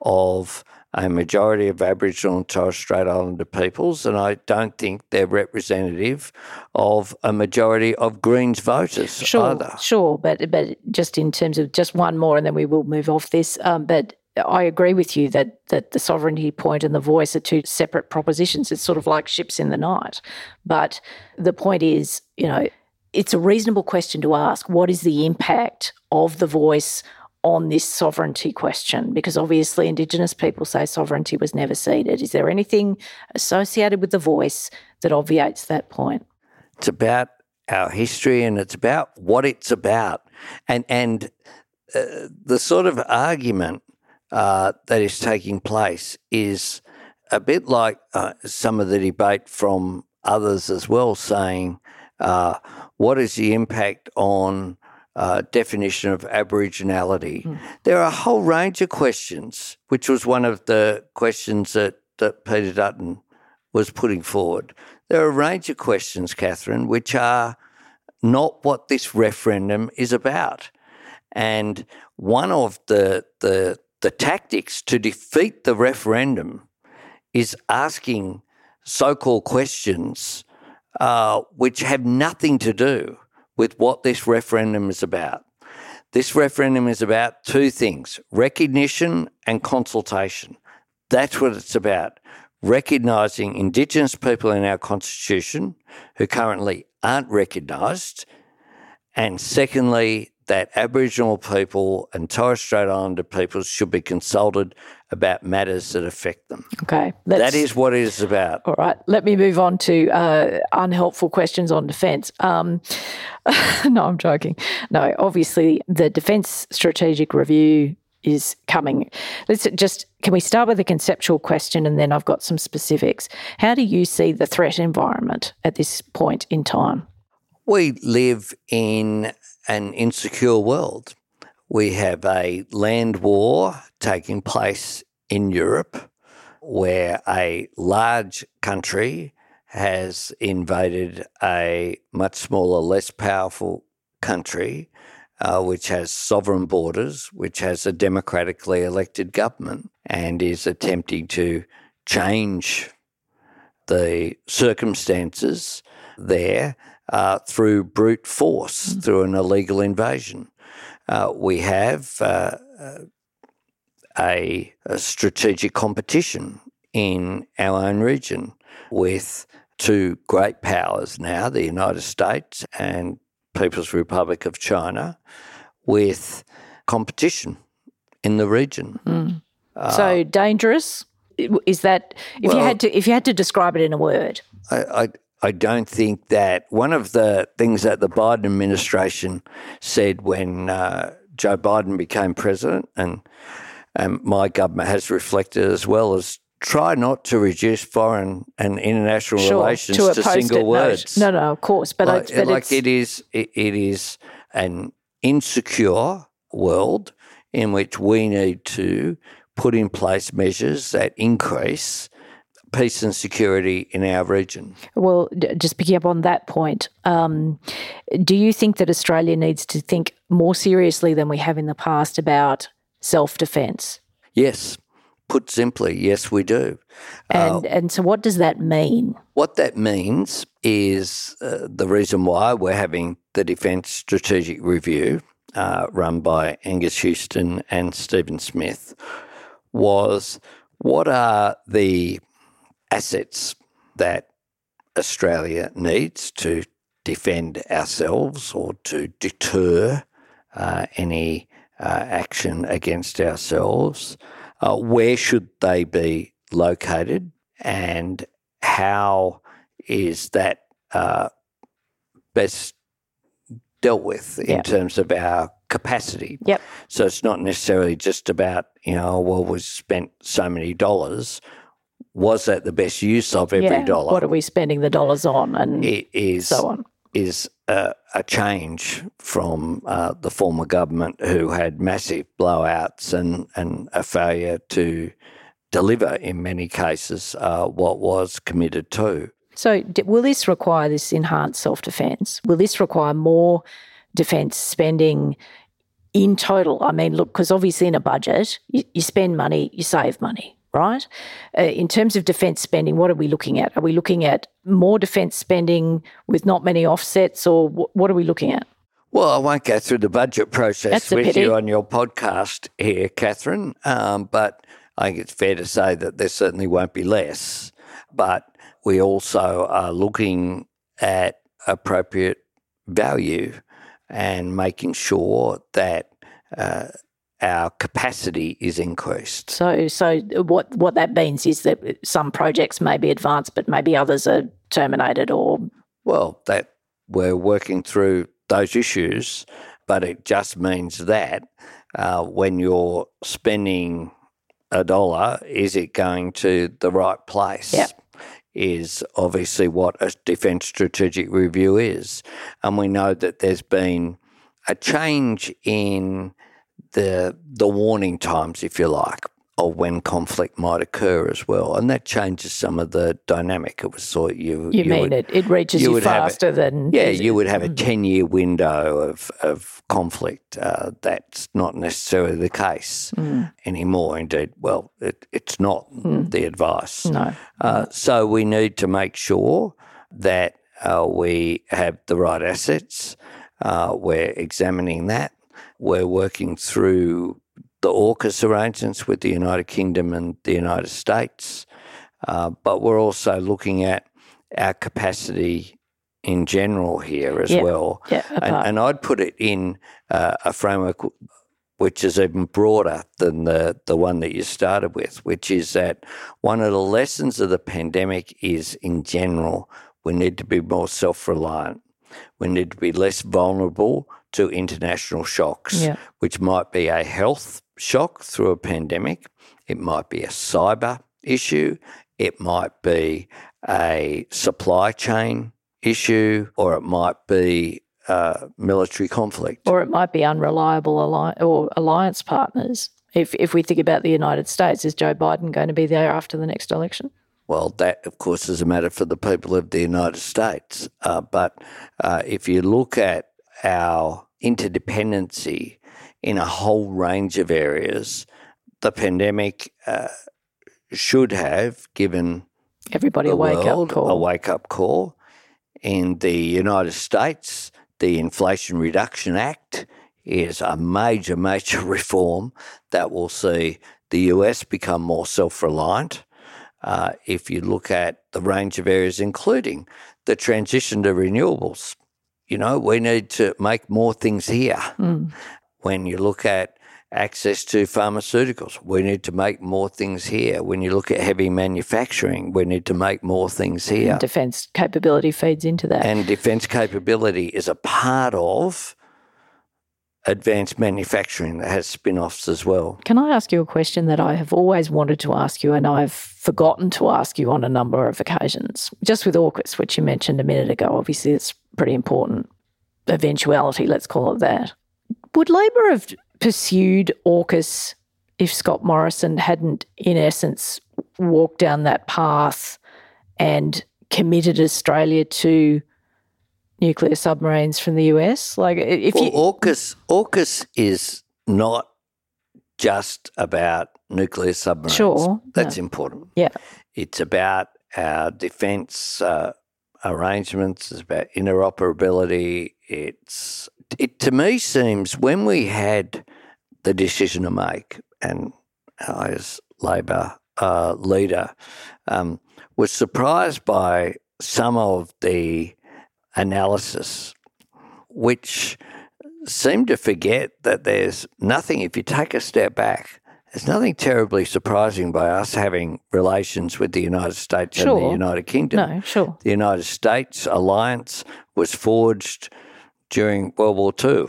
of a majority of Aboriginal and Torres Strait Islander peoples, and I don't think they're representative of a majority of Greens voters Sure, either. sure, but but just in terms of just one more, and then we will move off this. Um, but I agree with you that that the sovereignty point and the voice are two separate propositions. It's sort of like ships in the night. But the point is, you know, it's a reasonable question to ask: What is the impact of the voice? On this sovereignty question, because obviously Indigenous people say sovereignty was never ceded. Is there anything associated with the voice that obviates that point? It's about our history and it's about what it's about. And, and uh, the sort of argument uh, that is taking place is a bit like uh, some of the debate from others as well, saying, uh, what is the impact on uh, definition of Aboriginality? There are a whole range of questions, which was one of the questions that, that Peter Dutton was putting forward. There are a range of questions, Catherine, which are not what this referendum is about. And one of the, the, the tactics to defeat the referendum is asking so called questions uh, which have nothing to do with what this referendum is about. This referendum is about two things recognition and consultation. That's what it's about recognising Indigenous people in our Constitution who currently aren't recognised, and secondly, that Aboriginal people and Torres Strait Islander peoples should be consulted about matters that affect them. Okay. That is what it is about. All right. Let me move on to uh, unhelpful questions on defence. Um, no, I'm joking. No, obviously, the Defence Strategic Review is coming. Let's just can we start with a conceptual question and then I've got some specifics. How do you see the threat environment at this point in time? We live in an insecure world. We have a land war taking place in Europe where a large country has invaded a much smaller, less powerful country, uh, which has sovereign borders, which has a democratically elected government, and is attempting to change the circumstances there uh, through brute force, mm. through an illegal invasion. Uh, we have uh, a, a, strategic competition in our own region with two great powers now, the United States and People's Republic of China, with competition in the region. Mm. so dangerous is that if well, you had to if you had to describe it in a word I, I, I don't think that one of the things that the Biden administration said when uh, Joe Biden became president, and, and my government has reflected as well, is try not to reduce foreign and international sure, relations to, to single words. No, no, of course, but like, but like it is, it, it is an insecure world in which we need to put in place measures that increase peace and security in our region. Well, just picking up on that point, um, do you think that Australia needs to think more seriously than we have in the past about self defence? Yes. Put simply, yes, we do. And, uh, and so, what does that mean? What that means is uh, the reason why we're having the Defence Strategic Review uh, run by Angus Houston and Stephen Smith was what are the assets that Australia needs to defend ourselves or to deter uh, any uh, action against ourselves. Uh, where should they be located and how is that uh, best dealt with in yep. terms of our capacity? Yep. So it's not necessarily just about, you know, well, we spent so many dollars was that the best use of every yeah. dollar? What are we spending the dollars on, and it is, so on? Is a, a change from uh, the former government who had massive blowouts and and a failure to deliver in many cases uh, what was committed to. So, will this require this enhanced self defence? Will this require more defence spending in total? I mean, look, because obviously in a budget, you, you spend money, you save money right? Uh, in terms of defence spending, what are we looking at? Are we looking at more defence spending with not many offsets, or w- what are we looking at? Well, I won't go through the budget process with you on your podcast here, Catherine, um, but I think it's fair to say that there certainly won't be less. But we also are looking at appropriate value and making sure that uh, our capacity is increased. So, so what what that means is that some projects may be advanced, but maybe others are terminated, or well, that we're working through those issues, but it just means that uh, when you're spending a dollar, is it going to the right place? Yep. Is obviously what a defence strategic review is. And we know that there's been a change in the the warning times, if you like, of when conflict might occur as well, and that changes some of the dynamic. It was thought you you, you mean would, it it reaches you, you faster a, than yeah you would have a mm. ten year window of of conflict. Uh, that's not necessarily the case mm. anymore. Indeed, well, it, it's not mm. the advice. No. Uh, so we need to make sure that uh, we have the right assets. Uh, we're examining that. We're working through the AUKUS arrangements with the United Kingdom and the United States. uh, but we're also looking at our capacity in general here as Yeah. well. Yeah, And, and I'd put it in uh, a framework which is even broader than the, the one that you started with, which is that one of the lessons of the pandemic is in general, we need to be more self reliant. We need to be less vulnerable to international shocks, Yeah. which might be a health shock through a pandemic, it might be a cyber issue, it might be a supply chain issue, or it might be uh, military conflict. or it might be unreliable alli- or alliance partners. If if we think about the United States, is Joe Biden going to be there after the next election? Well, that, of course, is a matter for the people of the United States. Uh, but uh, if you look at our interdependency in a whole range of areas, the pandemic uh, should have given Everybody a wake up call. a wake up call. In the United States, the Inflation Reduction Act is a major, major reform that will see the US become more self reliant. Uh, if you look at the range of areas, including the transition to renewables, you know, we need to make more things here. Mm. When you look at access to pharmaceuticals, we need to make more things here. When you look at heavy manufacturing, we need to make more things here. And defence capability feeds into that. And defence capability is a part of advanced manufacturing that has spin offs as well. Can I ask you a question that I have always wanted to ask you and I've forgotten to ask you on a number of occasions? Just with AUKUS, which you mentioned a minute ago, obviously it's pretty important eventuality, let's call it that. Would Labor have pursued AUKUS if Scott Morrison hadn't, in essence, walked down that path and committed Australia to nuclear submarines from the US? Like, if Well, you. AUKUS, AUKUS is not just about nuclear submarines. Sure, That's important. Yeah. It's about our defence uh, arrangements. It's about interoperability. It's it to me seems when we had the decision to make, and I as Labor uh, leader um, was surprised by some of the analysis, which seem to forget that there's nothing. If you take a step back. There's nothing terribly surprising by us having relations with the United States and the United Kingdom. No, sure. The United States alliance was forged during World War II,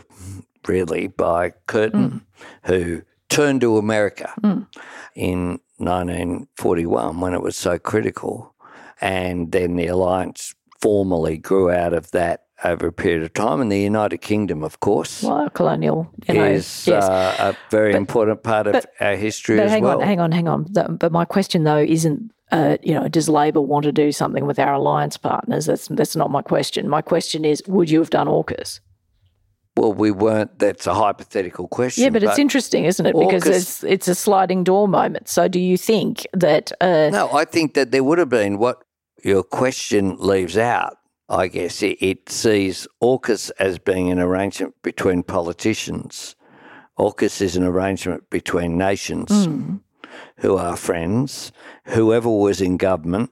really, by Curtin, mm. who turned to America mm. in 1941 when it was so critical. And then the alliance formally grew out of that over a period of time. And the United Kingdom, of course, Well, colonial, you know, is yes. uh, a very important part of our history but as hang well. on, hang on, hang on. But my question though isn't, uh, you know, does Labor want to do something with our alliance partners? That's that's not my question. My question is, would you have done AUKUS? Well, we weren't. That's a hypothetical question. Yeah, but, it's interesting, isn't it? Because AUKUS it's it's a sliding door moment. So do you think that? Uh, No, I think that there would have been what your question leaves out. I guess it, it sees AUKUS as being an arrangement between politicians. AUKUS is an arrangement between nations who are friends. Whoever was in government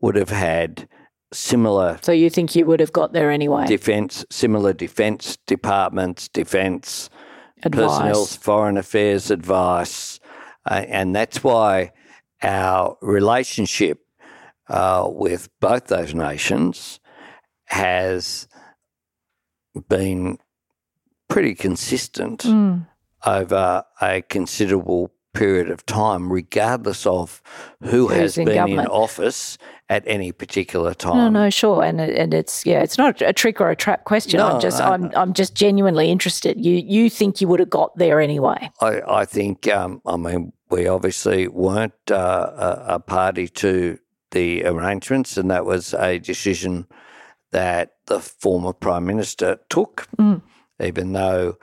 would have had similar So you think you would have got there anyway? defence, similar defence departments, defence personnel, Advice. foreign affairs advice, uh, and that's why our relationship uh, with both those nations has been pretty consistent Mm. over a considerable period of time, regardless of who Who's has in been in office at any particular time. no, no, sure, and and it's yeah, it's not a trick or a trap question. No, I'm just no, I'm I'm just genuinely interested. You you think you would have got there anyway? I, I think, um, I mean, we obviously weren't uh, a, a party to the arrangements, and that was a decision that the former Prime Minister took, Mm. even though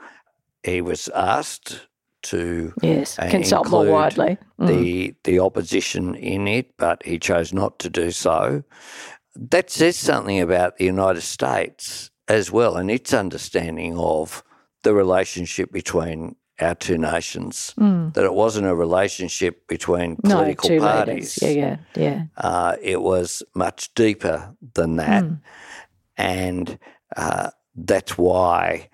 he was asked to Yes, uh, consult more widely. Mm. the the opposition in it, but he chose not to do so. That says something about the United States as well, and its understanding of the relationship between our two nations, that it wasn't a relationship between No, political two parties. leaders. Yeah, yeah, yeah. Uh, it was much deeper than that. Hmm. And uh, that's why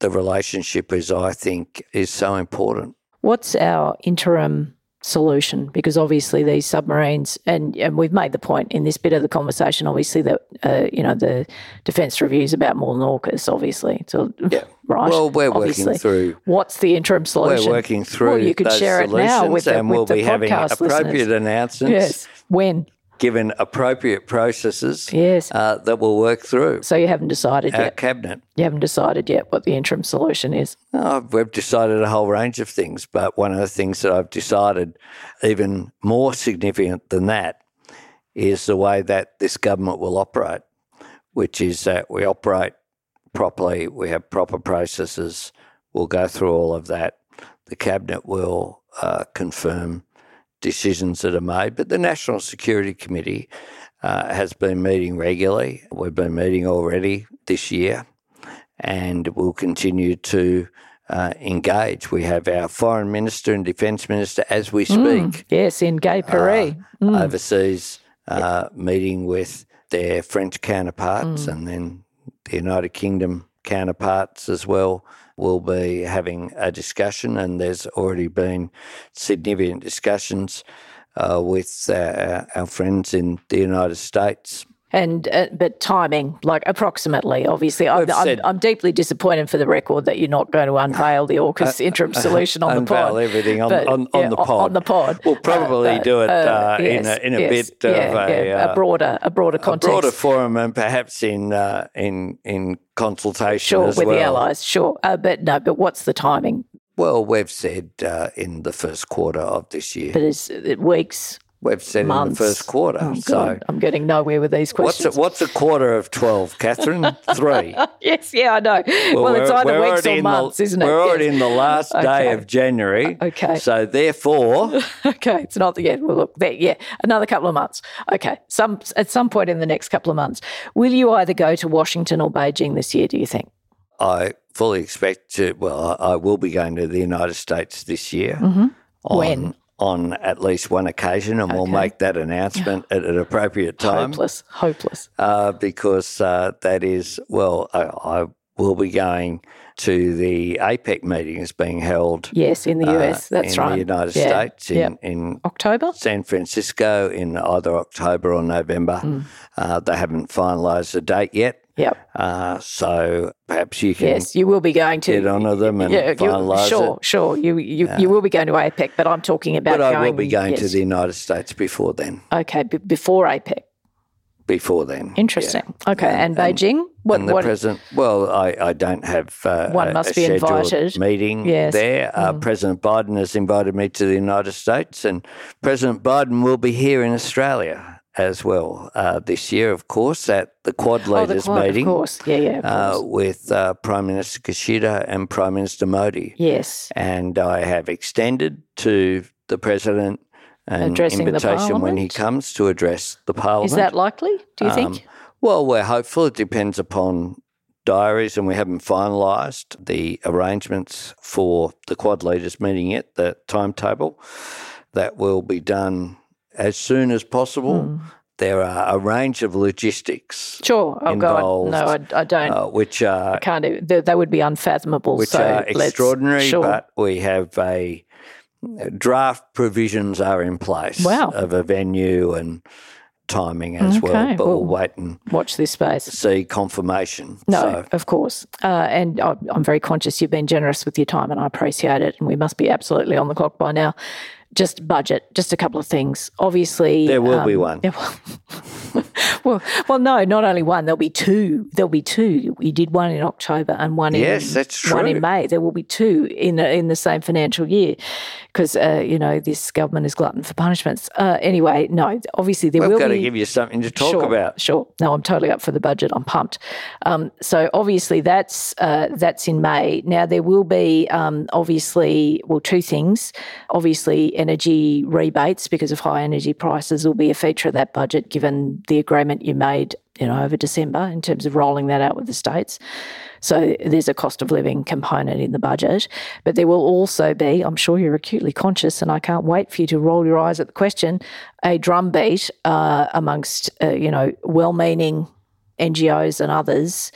the relationship is, I think, is so important. What's our interim solution? Because obviously these submarines, and, and we've made the point in this bit of the conversation, obviously that uh, you know the defence review is about more than AUKUS, obviously. So Yeah. right. Well, we're obviously. working through. What's the interim solution? We're working through. Well, you could share it now with the, and with we'll the be having appropriate listeners. announcements Yes. When? Given appropriate processes Yes. uh, that we'll work through. So you haven't decided Our yet. cabinet. You haven't decided yet what the interim solution is. Oh, we've decided a whole range of things, but one of the things that I've decided, even more significant than that, is the way that this government will operate, which is that we operate properly, we have proper processes, we'll go through all of that. The cabinet will uh, confirm decisions that are made, but the National Security Committee uh, has been meeting regularly. We've been meeting already this year and we'll continue to uh, engage. We have our foreign minister and defence minister as we speak Yes, in Gay Paris. overseas, uh, meeting with their French counterparts and then the United Kingdom counterparts as well. Will be having a discussion, and there's already been significant discussions uh, with uh, our friends in the United States And uh, but timing, like approximately, obviously, I'm, I'm, I'm deeply disappointed for the record that you're not going to unveil the AUKUS interim solution on the unveil pod. everything on, But, on, on yeah, the pod. On the pod, We'll probably Uh, do it uh, uh, in a, in a yes, bit of a, yeah, uh, a broader, a broader a context. broader forum and perhaps in uh, in in consultation sure, as with well. the allies, sure. Uh, but no, but what's the timing? Well, we've said uh, in the first quarter of this year. But is it weeks, we've said months? in the first quarter. Oh, so God, I'm getting nowhere with these what's questions. a, what's a quarter of twelve, Catherine? Three. yes, yeah, I know. Well, it's either weeks or months, the, isn't it? We're already Yes. in the last day of January. Okay. So therefore, Okay, it's not the end. Well, look, there, yeah, another couple of months. Okay, some at some point in the next couple of months, will you either go to Washington or Beijing this year? Do you think? I fully expect to. Well, I, I will be going to the United States this year. Mm-hmm. When? On at least one occasion, and we'll make that announcement at an appropriate time. Hopeless, hopeless. uh, because uh, that is well, I, I will be going to the APEC meeting is being held Yes, in the uh, US. That's in right. the United Yeah, States in, yep. in October. San Francisco in either October or November. Hmm. Uh, they haven't finalised the date yet, Yep. uh, so perhaps you can Yes, you will be going to get onto them and yeah, finalise sure, it. sure. You you, you will be going to APEC, but I'm talking about But I going. will be going to the United States before then. okay b- before APEC. Before then, Interesting. Okay, and, And- Beijing. What and the what? president. Well, I, I don't have uh, One must a be invited. meeting Yes. Mm. there. Uh, President Biden has invited me to the United States, and President Biden will be here in Australia as well uh, this year, of course, at the Quad oh, the Leaders Quad, meeting of course. Yeah, yeah. Of uh, with uh, Prime Minister Kishida and Prime Minister Modi. yes. And I have extended to the president an Addressing the invitation when he comes to address the Parliament. Is that likely? Do you Um, think? Well, we're hopeful. It depends upon diaries, and we haven't finalised the arrangements for the Quad Leaders meeting yet, the timetable. That will be done as soon as possible. Hmm. There are a range of logistics Sure. Oh involved, God, no, I, I don't. uh, which are I can't. They, they would be unfathomable. which so are extraordinary, Sure. but we have a draft provisions are in place Wow. of a venue and timing as well. But we'll well, wait and Watch this space. see confirmation. No, So, of course. Uh, and I'm very conscious you've been generous with your time and I appreciate it. And we must be absolutely on the clock by now. Just budget, just a couple of things. Obviously, There will be um, one. yeah, well, well, well, no, not only one. There'll be two. There'll be two. We did one in October and one Yes, in that's one in. May. There will be two in the- in the same financial year because uh, you know this government is glutton for punishments. Uh, anyway, no, obviously there will. we've got be to give you something to talk sure, about. Sure. No, I'm totally up for the budget. I'm pumped. Um, so obviously that's uh, that's in May. Now there will be um, obviously well two things. Obviously energy rebates because of high energy prices will be a feature of that budget, given the agreement you made you know, over December in terms of rolling that out with the states. So there's a cost of living component in the budget. But there will also be, I'm sure you're acutely conscious, and I can't wait for you to roll your eyes at the question, a drumbeat uh, amongst, uh, you know, well meaning NGOs and others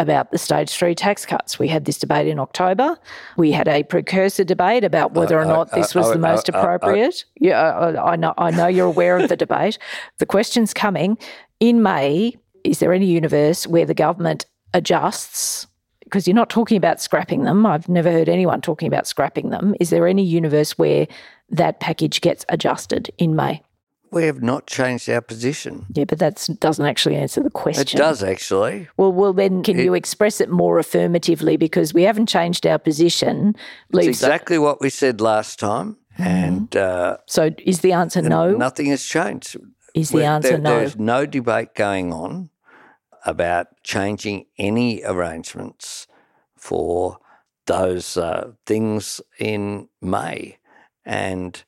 about the stage three tax cuts. We had this debate in October. We had a precursor debate about uh, whether or uh, not this uh, was the most appropriate. Yeah, I, I know. I know you're aware of the debate. The question's coming in May. Is there any universe where the government adjusts? Because you're not talking about scrapping them. I've never heard anyone talking about scrapping them. Is there any universe where that package gets adjusted in May? We have not changed our position. Yeah, but that doesn't actually answer the question. It does actually. Well, well, then can it, you express it more affirmatively because we haven't changed our position? It's exactly up. what we said last time, mm-hmm. and uh, so is the answer no? Nothing has changed. Is the answer there, no? There's no debate going on about changing any arrangements for those uh, things in May, and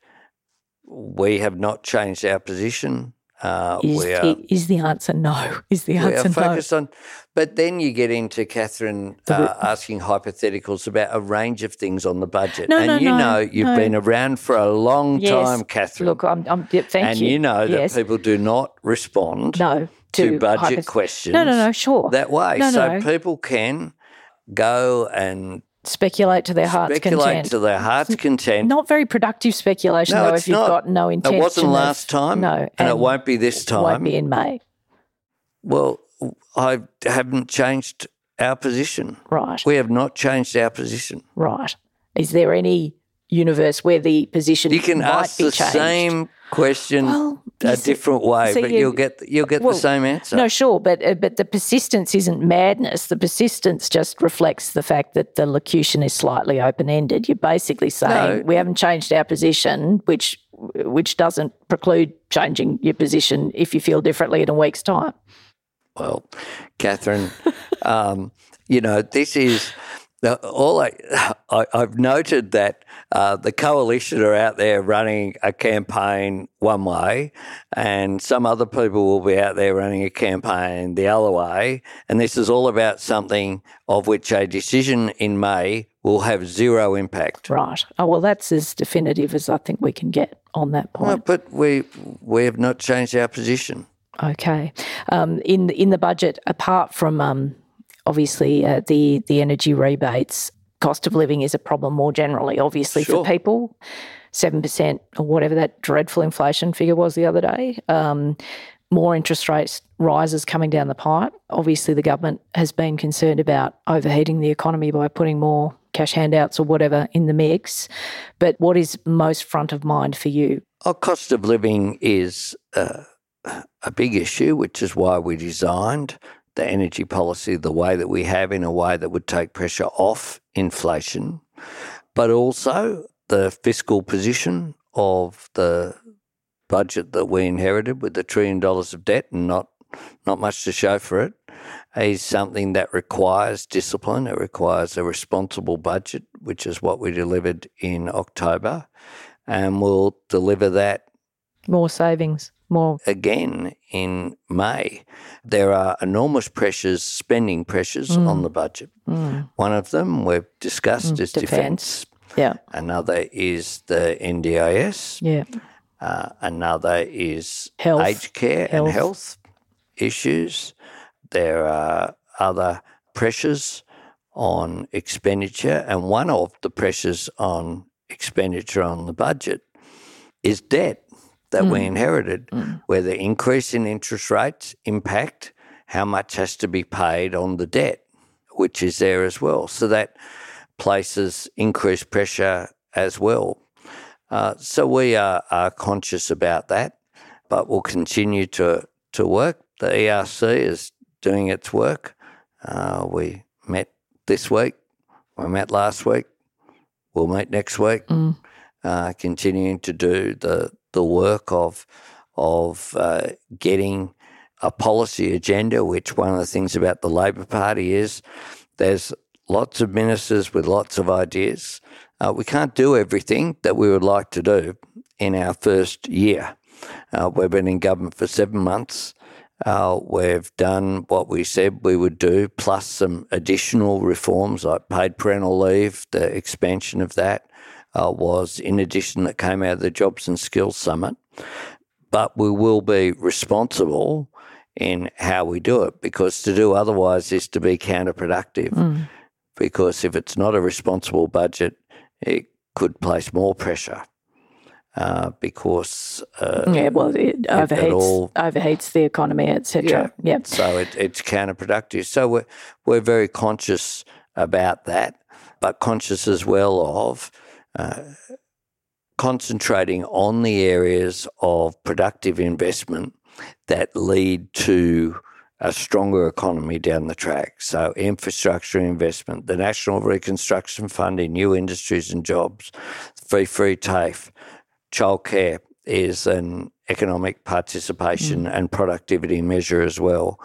we have not changed our position. Uh, is, are, the, is the answer no? Is the answer we are focused no? on, but then you get into Catherine uh, asking hypotheticals about a range of things on the budget, no, and no, you no, know you've been around for a long yes. time, Catherine. Look, I'm, I'm thank and you. you know yes. that people do not respond no to, to budget hypoth- questions. No, no, no, sure that way. So people can go and speculate to their heart's speculate content. to their heart's content. Not very productive speculation, No, though, if you've not. got no intention. It wasn't of- last time, No, and it won't be this time. Won't be in May. Well, I haven't changed our position. Right, We have not changed our position. right. Is there any universe where the position You can might ask be the changed? same question Well, a see- different way, so but you- you'll get you'll get well, the same answer. No, sure, but uh, but the persistence isn't madness. The persistence just reflects the fact that the locution is slightly open ended. You're basically saying No. we haven't changed our position, which which doesn't preclude changing your position if you feel differently in a week's time. Well, Catherine, um, you know this is the- all. I, I I've noted that uh, the coalition are out there running a campaign one way, and some other people will be out there running a campaign the other way. And this is all about something of which a decision in May will have zero impact. Right. Oh well, that's as definitive as I think we can get on that point. but we we have not changed our position. Okay. Um, in in the budget, apart from um, obviously uh, the the energy rebates, cost of living is a problem more generally. Obviously Sure. for people, seven percent or whatever that dreadful inflation figure was the other day. Um, more interest rates rises coming down the pipe. Obviously, the government has been concerned about overheating the economy by putting more cash handouts or whatever in the mix. But what is most front of mind for you? Our cost of living is uh, a big issue, which is why we designed the energy policy the way that we have in a way that would take pressure off inflation, but also the fiscal position of the budget that we inherited with the trillion dollars of debt and not not much to show for it is something that requires discipline. It requires a responsible budget, which is what we delivered in October, and we'll deliver that More savings, more again in May. There are enormous pressures, spending pressures Mm. on the budget. One of them we've discussed is defence. defence. yeah, Another is the NDIS. yeah. Uh, another is Health. aged care Health. and health issues. There are other pressures on expenditure, and one of the pressures on expenditure on the budget is debt that we inherited, where the increase in interest rates impact how much has to be paid on the debt, which is there as well. So that places increased pressure as well. Uh, so we are, are conscious about that, but we'll continue to, to work. The ERC is doing its work. Uh, we met this week, we met last week, we'll meet next week, uh, continuing to do the, the work of, of uh, getting a policy agenda, which one of the things about the Labor Party is there's lots of ministers with lots of ideas. Uh, we can't do everything that we would like to do in our first year. Uh, we've been in government for seven months. Uh, we've done what we said we would do, plus some additional reforms like paid parental leave, the expansion of that uh, was in addition that came out of the Jobs and Skills Summit. But we will be responsible in how we do it because to do otherwise is to be counterproductive. Mm. Because if it's not a responsible budget, it could place more pressure uh, because uh, yeah, well, it overheats, it all, overheats the economy, etc. Yeah, yep. so it, it's counterproductive. So we're we're very conscious about that, but conscious as well of uh, concentrating on the areas of productive investment that lead to a stronger economy down the track. So, infrastructure investment, the National Reconstruction Fund in new industries and jobs, free free TAFE, childcare is an economic participation mm. and productivity measure as well.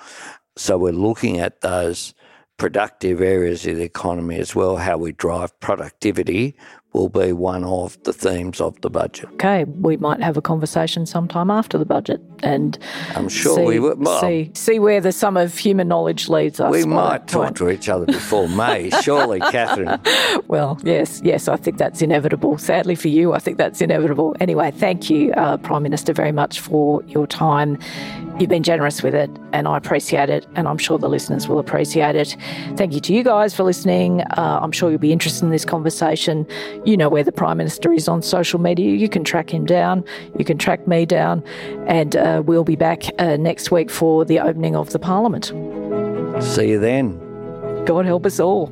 So we're looking at those productive areas of the economy as well, how we drive productivity will be one of the themes of the budget. Okay, we might have a conversation sometime after the budget, and I'm sure see, we will see see where the sum of human knowledge leads us. We might talk to each other before May, surely, Catherine. Well, yes, yes, I think that's inevitable. Sadly for you, I think that's inevitable. Anyway, thank you, uh, Prime Minister, very much for your time. You've been generous with it, and I appreciate it, and I'm sure the listeners will appreciate it. Thank you to you guys for listening. Uh, I'm sure you'll be interested in this conversation. You know where the Prime Minister is on social media. You can track him down, you can track me down, and uh, we'll be back uh, next week for the opening of the Parliament. See you then. God help us all.